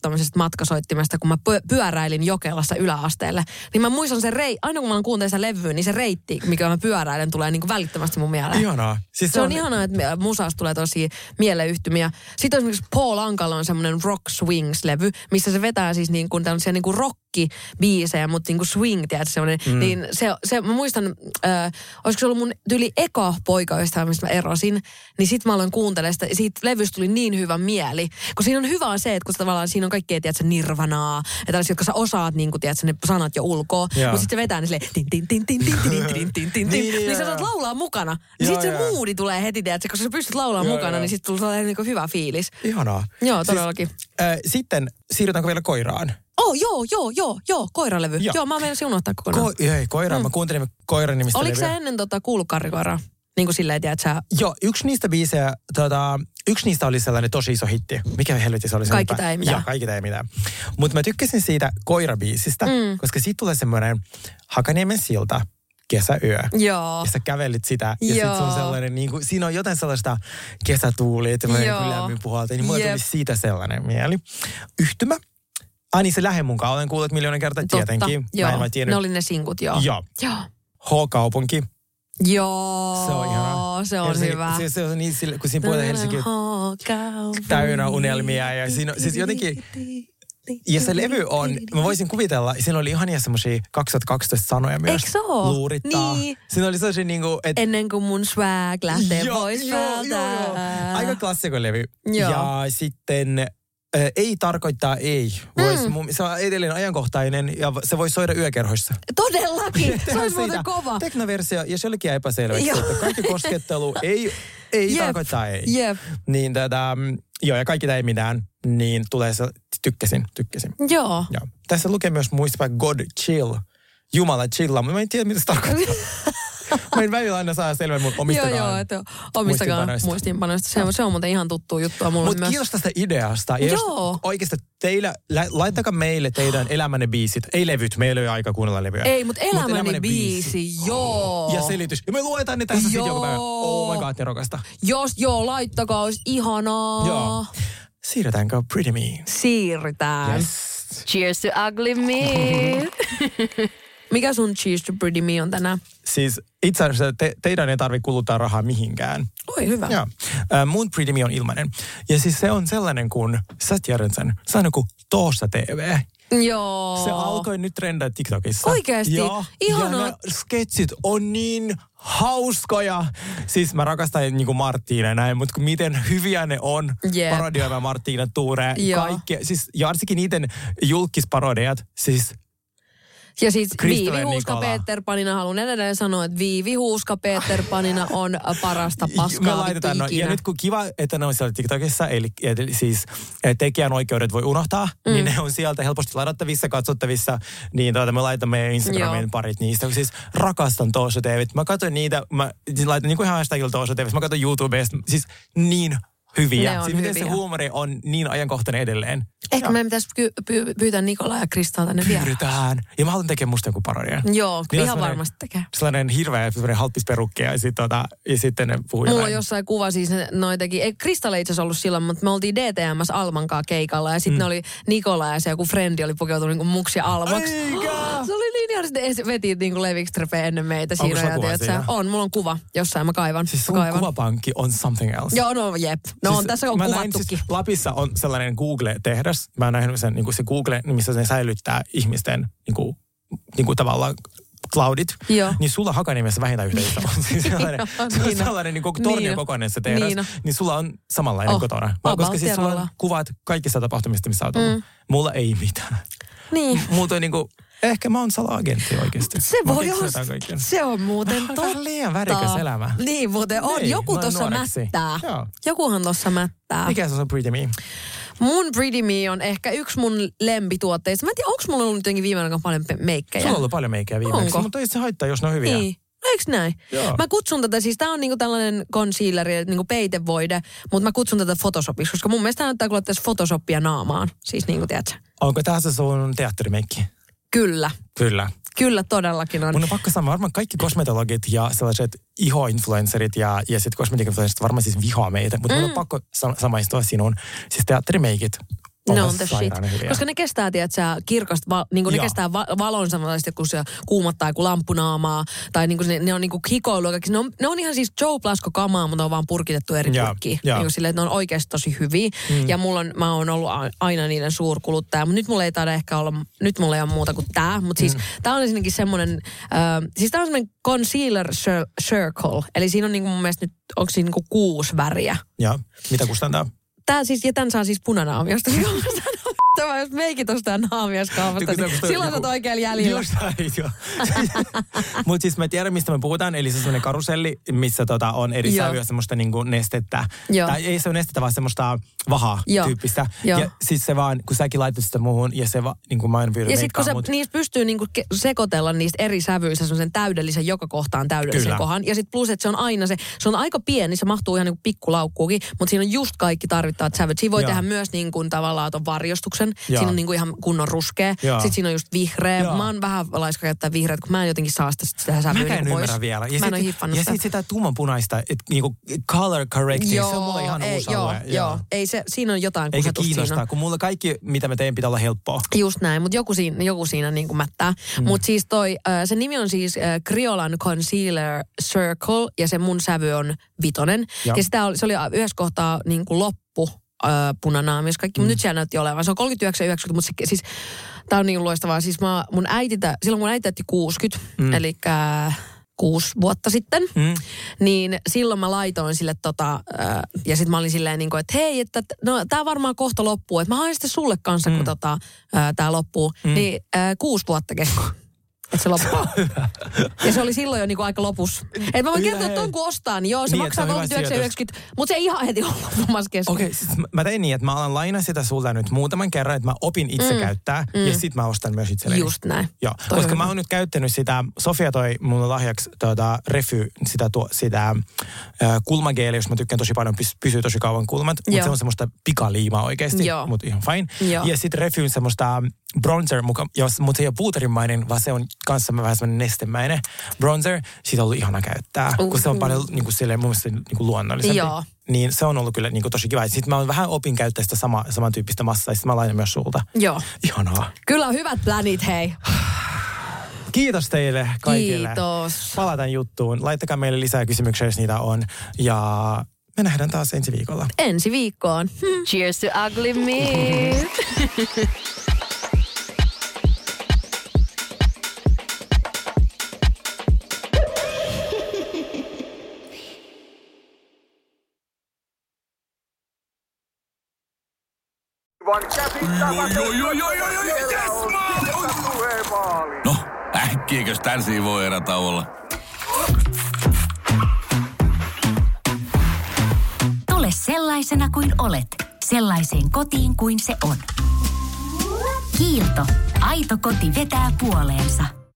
tämmöisestä matkasoittimesta, kun mä py- pyöräilin Jokelassa yläasteelle. Niin mä muistan sen rei, aina kun mä kuuntelen sitä levyä, niin se reitti, mikä mä pyöräilen, tulee niinku välittömästi mun mieleen.
Ihanaa. Siis
Se on ihanaa, että musasta tulee tosi mieleyhtymiä. Sitten on esimerkiksi Paul Ankalla on semmoinen Rock Swings-levy, missä se vetää siis niin kuin tällaisia niin kuin rock-biisejä, mutta niin kuin swing, tiedätkö, semmoinen. Mm. Niin se, se, mä muistan, äh, olisiko se ollut mun tyli eka poikaystävä, mistä mä erosin, niin sit mä aloin kuuntelemaan sitä, ja siitä levystä tuli niin hyvä mieli. Kun siinä on hyvä se, että kun tavallaan siinä on kaikkea, tiedätkö, nirvanaa, ja tällaisia, jotka sä osaat, niin kuin, tiedätkö, ne sanat jo ulkoa, mutta sitten se vetää niin silleen, tin, tin, tin, tin, tin, tin, tin, tin, tin, tin,
Niin, niin,
niin sä saat laulaa mukana. Niin sitten se moodi tulee heti, tiedätkö, koska sä pystyt laulamaan
Joo,
mukana,
joo.
niin Joo? Oh, joo, joo, joo, joo, koiralevy.
Joo.
Joo, joo mä meinasin unohtaa kokonaan.
Ko- ei, koiraan. Mä kuuntelin koiran nimistä
Oliko
levyä.
se ennen tota, kuullut karrikoiraa? Niin kuin silleen, tiedät sä,
Joo, yksi niistä biisejä, tota, yksi niistä oli sellainen tosi iso hitti. Mikä helvetti se oli? se
Kaikki tää ei mitään.
Joo, kaikki tää ei mitään. Mutta mä tykkäsin siitä koirabiisistä, mm. koska siitä tulee semmoinen Hakaniemen silta, kesäyö.
joo.
Ja sä kävelit sitä, ja sit se on
Joo.
sellainen, niin kuin, siinä on jotain sellaista kesätuulia, että mä
Joo.
niin lämmin puhalta, niin mulla
Jep.
tuli siitä sellainen mieli. Yhtymä. Ai niin se Lähemunkaan, olen kuullut miljoonan kertaa,
Totta,
tietenkin. Mä
joo.
en vaan tiennyt.
Ne oli ne sinkut, joo.
Joo.
Joo.
H-kaupunki.
Joo.
Se on ihana.
Se on
se,
hyvä.
Se, se on niin, sille, kun siinä puhutaan Helsinki täynnä unelmia ja siinä, siis jotenkin, ja se levy on, mä voisin kuvitella, siinä oli ihania semmoisia 2012 sanoja myös.
Eikö se oo?
Luurittaa.
Niin.
Siinä oli sellaisia niinku, että
Ennen kuin mun swag lähtee
Joo,
pois
joo,
päältä.
joo, joo. Aika klassikon levy.
Joo.
Ja sitten ei tarkoittaa ei. Vois, mm. Se on edelleen ajankohtainen ja se voi soida yökerhoissa.
Todellakin. Se olisi muuten kova.
Teknoversio, ja se olikin epäselväksi, että kaikki koskettelu ei, ei
Jep.
tarkoittaa ei.
Jep.
Niin tätä, mm, joo, ja kaikki tämä ei mitään, niin tulee se, tykkäsin, tykkäsin.
Joo.
Joo. Tässä lukee myös muistapa God chill. Jumala chilla, mutta mä en tiedä, mitä se tarkoittaa. mä en välillä aina saa selvä mun omistakaan.
Joo, joo, että omistakaan
muistinpanoista.
muistinpanoista. Se, on- se on muuten ihan tuttu juttua mulle
Mutta kiitos tästä ideasta. Ja
Joo.
oikeasti teillä, lä- laittakaa meille teidän elämänne biisit. Ei levyt, meillä ei ole aika kuunnella levyjä.
Ei, mutta
Mut
elämäni biisi, joo.
Ja selitys. Ja me luetaan ne tässä sitten joku päivä. Oh my god, nerokasta.
Jos joo, laittakaa, olisi ihanaa.
Joo. Siirrytäänkö Pretty Me?
Siirrytään.
Yes.
Cheers to ugly me.
Mikä sun cheese to pretty me on tänään?
Siis itse asiassa te, teidän ei tarvitse kuluttaa rahaa mihinkään.
Oi, hyvä.
Joo. Äh, mun Pretty Me on ilmainen. Ja siis se on sellainen kuin, sä tiedät sen, se on joku Toossa TV.
Joo.
Se alkoi nyt trendaa TikTokissa.
Oikeesti?
Joo.
Ihanaa.
Ja sketsit on niin hauskoja. Siis mä rakastan niinku Marttiina ja näin, mutta miten hyviä ne on
Jep.
parodioimaan Marttiina Tuure. Kaikki, siis ja varsinkin niiden julkisparodiat, siis
Ja siis Viivi Huuska
Nikola.
Peter Panina, haluan edelleen sanoa, että Viivi Huuska Peter Panina on parasta paskaa
me laitetaan no. Ja nyt kun kiva, että ne on siellä TikTokissa, eli, eli siis eh, tekijän oikeudet voi unohtaa, mm. niin ne on sieltä helposti ladattavissa, katsottavissa, niin tuota, me laitamme meidän Instagramiin
Joo.
parit niistä. Siis rakastan Toosa TV. Mä katsoin niitä, mä siis laitan niin kuin ihan hashtagilla Toosa TV, mä katsoin YouTubesta, siis niin hyviä.
Ne on
siis miten se
hyviä.
huumori on niin ajankohtainen edelleen.
Ehkä meidän pitäisi py- pyytää Nikola ja Kristaa tänne vielä.
Pyydetään. Ja mä haluan tekemään musta joku parodia.
Joo,
Niin
ihan varmasti tekee.
Sellainen hirveä sellainen halppisperukki ja, sit, tota, ja sitten ne puhuu
Mulla on jossain kuva siis ne- noitakin. Ei Kristalla itse asiassa ollut silloin, mutta me oltiin DTMS Almankaa keikalla ja sitten mm. oli Nikola ja se joku frendi oli pukeutunut niinku muksi Almaksi.
Eikä!
Se oli niin ihana, sitten veti niinku levikstrepe ennen meitä
Onko
siinä. ja
kuva siinä?
on, mulla on kuva jossain, mä kaivan.
Siis sun
kaivan.
kuvapankki on something else.
Joo, no jep. No on, tässä on
näin
kuvattukin.
Siis Lapissa on sellainen Google-tehdas. Mä oon nähnyt sen, niin kuin se Google, missä ne säilyttää ihmisten niin kuin, niin kuin tavallaan cloudit,
Joo.
niin sulla Hakaniemessä vähintään yhtä iso. siis sellainen,
Joo,
se on
niin on.
sellainen niin kuin tornion
Niin on.
kokoinen se tehdas,
Niin on.
niin sulla on samanlainen
Oh,
kotona.
about
Koska siis sulla on kuvat kaikista tapahtumista, missä olet ollut. Mulla ei mitään.
Niin.
Multa on niinku, ehkä mä oon sala-agentti oikeasti.
Se
Mä
voi olla. Se on muuten
Vähän
totta.
liian värikäs elämä.
Niin muuten on.
Niin,
Joku tuossa mättää.
Joo.
Jokuhan tuossa mättää.
Mikä se on Pretty Me?
Mun Pretty Me on ehkä yksi mun lempituotteista. Mä en tiedä, onko mulla ollut jotenkin viime aikoina paljon pe- meikkejä.
Sulla on ollut paljon meikkejä viimeksi,
Onko?
mutta ei se haittaa, jos ne on hyviä.
Niin. Eiks näin?
Joo.
Mä kutsun tätä, siis tää on niinku tällainen concealeri, niinku peitevoide, mutta mä kutsun tätä Photoshopiksi, koska mun mielestä tää näyttää kun laittaisi Photoshopia naamaan. Siis niinku, tiedätkö?
Onko tämä se sun teatterimeikki?
Kyllä.
Kyllä.
Kyllä todellakin on.
Mun on pakko sanoa, varmaan kaikki kosmetologit ja sellaiset ihoinfluencerit ja, ja sitten kosmetiikinfluencerit varmaan siis vihaa meitä, mutta mm. mun on pakko sa- samaistua sinun. Siis teatterimeikit
Ne on the shit.
hyviä.
Koska ne kestää, tiedätkö, kirkasta, va, niin ne kestää va, valon samanlaisesti, kun se kuumattaa joku lamppunaamaa. Tai niin ne, ne on niin kuin hikoilu. Ne on, ne on ihan siis Joe Plasko kamaa, mutta ne on vaan purkitettu eri
Joo,
purkkiin.
joo.
Niin kuin silleen, että ne on oikeasti tosi hyviä. Mm. Ja mulla on, mä oon ollut aina niiden suurkuluttaja. Mutta nyt mulla ei taida ehkä olla, nyt mulla ei ole muuta kuin tää. Mutta siis mm. tää on ensinnäkin semmoinen, äh, siis tää on semmoinen concealer cir- circle. Eli siinä on niin kuin mun mielestä nyt, onko siinä niin kuin kuusi väriä.
Ja mitä kustantaa?
Tää siis, ja tän saa siis punanaamiosta. Tämä jos meikit ostaa
se
niin
ostaa
silloin sä oot oikealla jäljellä.
Just joo. Mutta siis mä tiedän, mistä me puhutaan. Eli se on semmoinen karuselli, missä tota on eri
Joo.
sävyä semmoista niinku nestettä.
Joo.
Tai ei se ole nestettä, vaan semmoista vahaa
Joo.
tyyppistä.
Joo.
Ja siis se vaan, kun säkin laitat sitä muuhun ja se vaan, niin kuin mä en
Ja sitten kun se,
mut-
niistä pystyy niinku sekoitella niistä eri sävyistä semmoisen täydellisen, joka kohtaan täydellisen
Kyllä.
kohan. Ja sitten plus, että se on aina se, se on aika pieni, se mahtuu ihan niinku pikkulaukkuukin, mutta siinä on just kaikki tarvittavat sävyt. Siinä voi
Joo.
tehdä myös niin kuin tavallaan ton varjostuksen.
Joo.
Siinä on niinku ihan kunnon ruskea.
Joo.
Sitten siinä on just vihreä.
Joo.
Mä oon vähän laiska käyttää vihreät, kun mä en jotenkin saa sitä, sitä sävyä
Mä en
pois.
ymmärrä vielä. Ja
mä en ole
sit,
hiffannut
ja
sitä.
sit sitä tummanpunaista, että niinku color correcting, se on mulle ihan
ei,
uusi
joo,
alue.
joo. Ei se, siinä on jotain
Eikä kiinnostaa,
siinä.
kun mulla kaikki, mitä mä teen, pitää olla helppoa.
Just näin, mutta joku siinä, joku siinä niin kuin mättää. Mm. Mutta siis toi, äh, se nimi on siis äh, Kriolan Concealer Circle ja se mun sävy on vitonen.
Joo.
Ja sitä oli, se oli yhdessä kohtaa niin kuin loppu äh, punanaamios kaikki, mm. nyt siellä näytti olevan. Se on 39,90, mutta se, siis tää on niin loistavaa. Siis mä, mun äiti, silloin mun äiti täytti 60, mm. eli kuusi vuotta sitten,
Mm.
niin silloin mä laitoin sille tota, äh, ja sitten mä olin silleen niin kuin, että hei, että no tää varmaan kohta loppuu, että mä haen sitten sulle kanssa, kun tota, äh, tää loppuu. Niin äh, kuusi vuotta kesti. Että se loppuu. ja se oli silloin jo niinku aika lopussa. Et mä voin
Hyvä,
kertoa, että ton kun ostaa, niin joo, se
Niin,
maksaa
se on hyvä
39,90, mutta se ei ihan heti ole loppumassa kesken.
Okei, okay, siis mä- tein niin, että mä alan lainaa sitä sulta nyt muutaman kerran, että mä opin itse mm. käyttää mm. ja sit mä ostan myös itselleni.
Just näin.
Joo,
Toi
koska
on
mä
hyvä.
oon nyt käyttänyt sitä, Sofia toi mulle lahjaksi tuota, refy, sitä, tuo, sitä äh, kulmageeliä, jos mä tykkään tosi paljon, pys, pysyy tosi kauan kulmat, mutta se on semmoista pikaliimaa oikeasti, mutta ihan fine.
Joo.
Ja sitten refyn semmoista bronzer, muka, jos, mutta se ei ole puuterimainen, vaan se on kanssa vähän semmoinen nestemäinen bronzer. Siitä on ollut ihana käyttää, uh, kun se on paljon niin kuin, silleen, mun mielestä niin kuin luonnollisempi.
Joo.
Niin se on ollut kyllä niin kuin, tosi kiva. Sitten mä oon vähän opin käyttää sitä sama, samantyyppistä massaa, ja sitten mä lainan myös sulta.
Joo.
Ihanaa.
Kyllä on hyvät planit, hei.
Kiitos teille kaikille.
Kiitos.
Palataan juttuun. Laittakaa meille lisää kysymyksiä, jos niitä on. Ja me nähdään taas ensi viikolla.
Ensi viikkoon.
Cheers to ugly me.
No, äkkiäkös tän voi erätauolla?
Tule sellaisena kuin olet, sellaiseen kotiin kuin se on. Kiilto. Aito koti vetää puoleensa.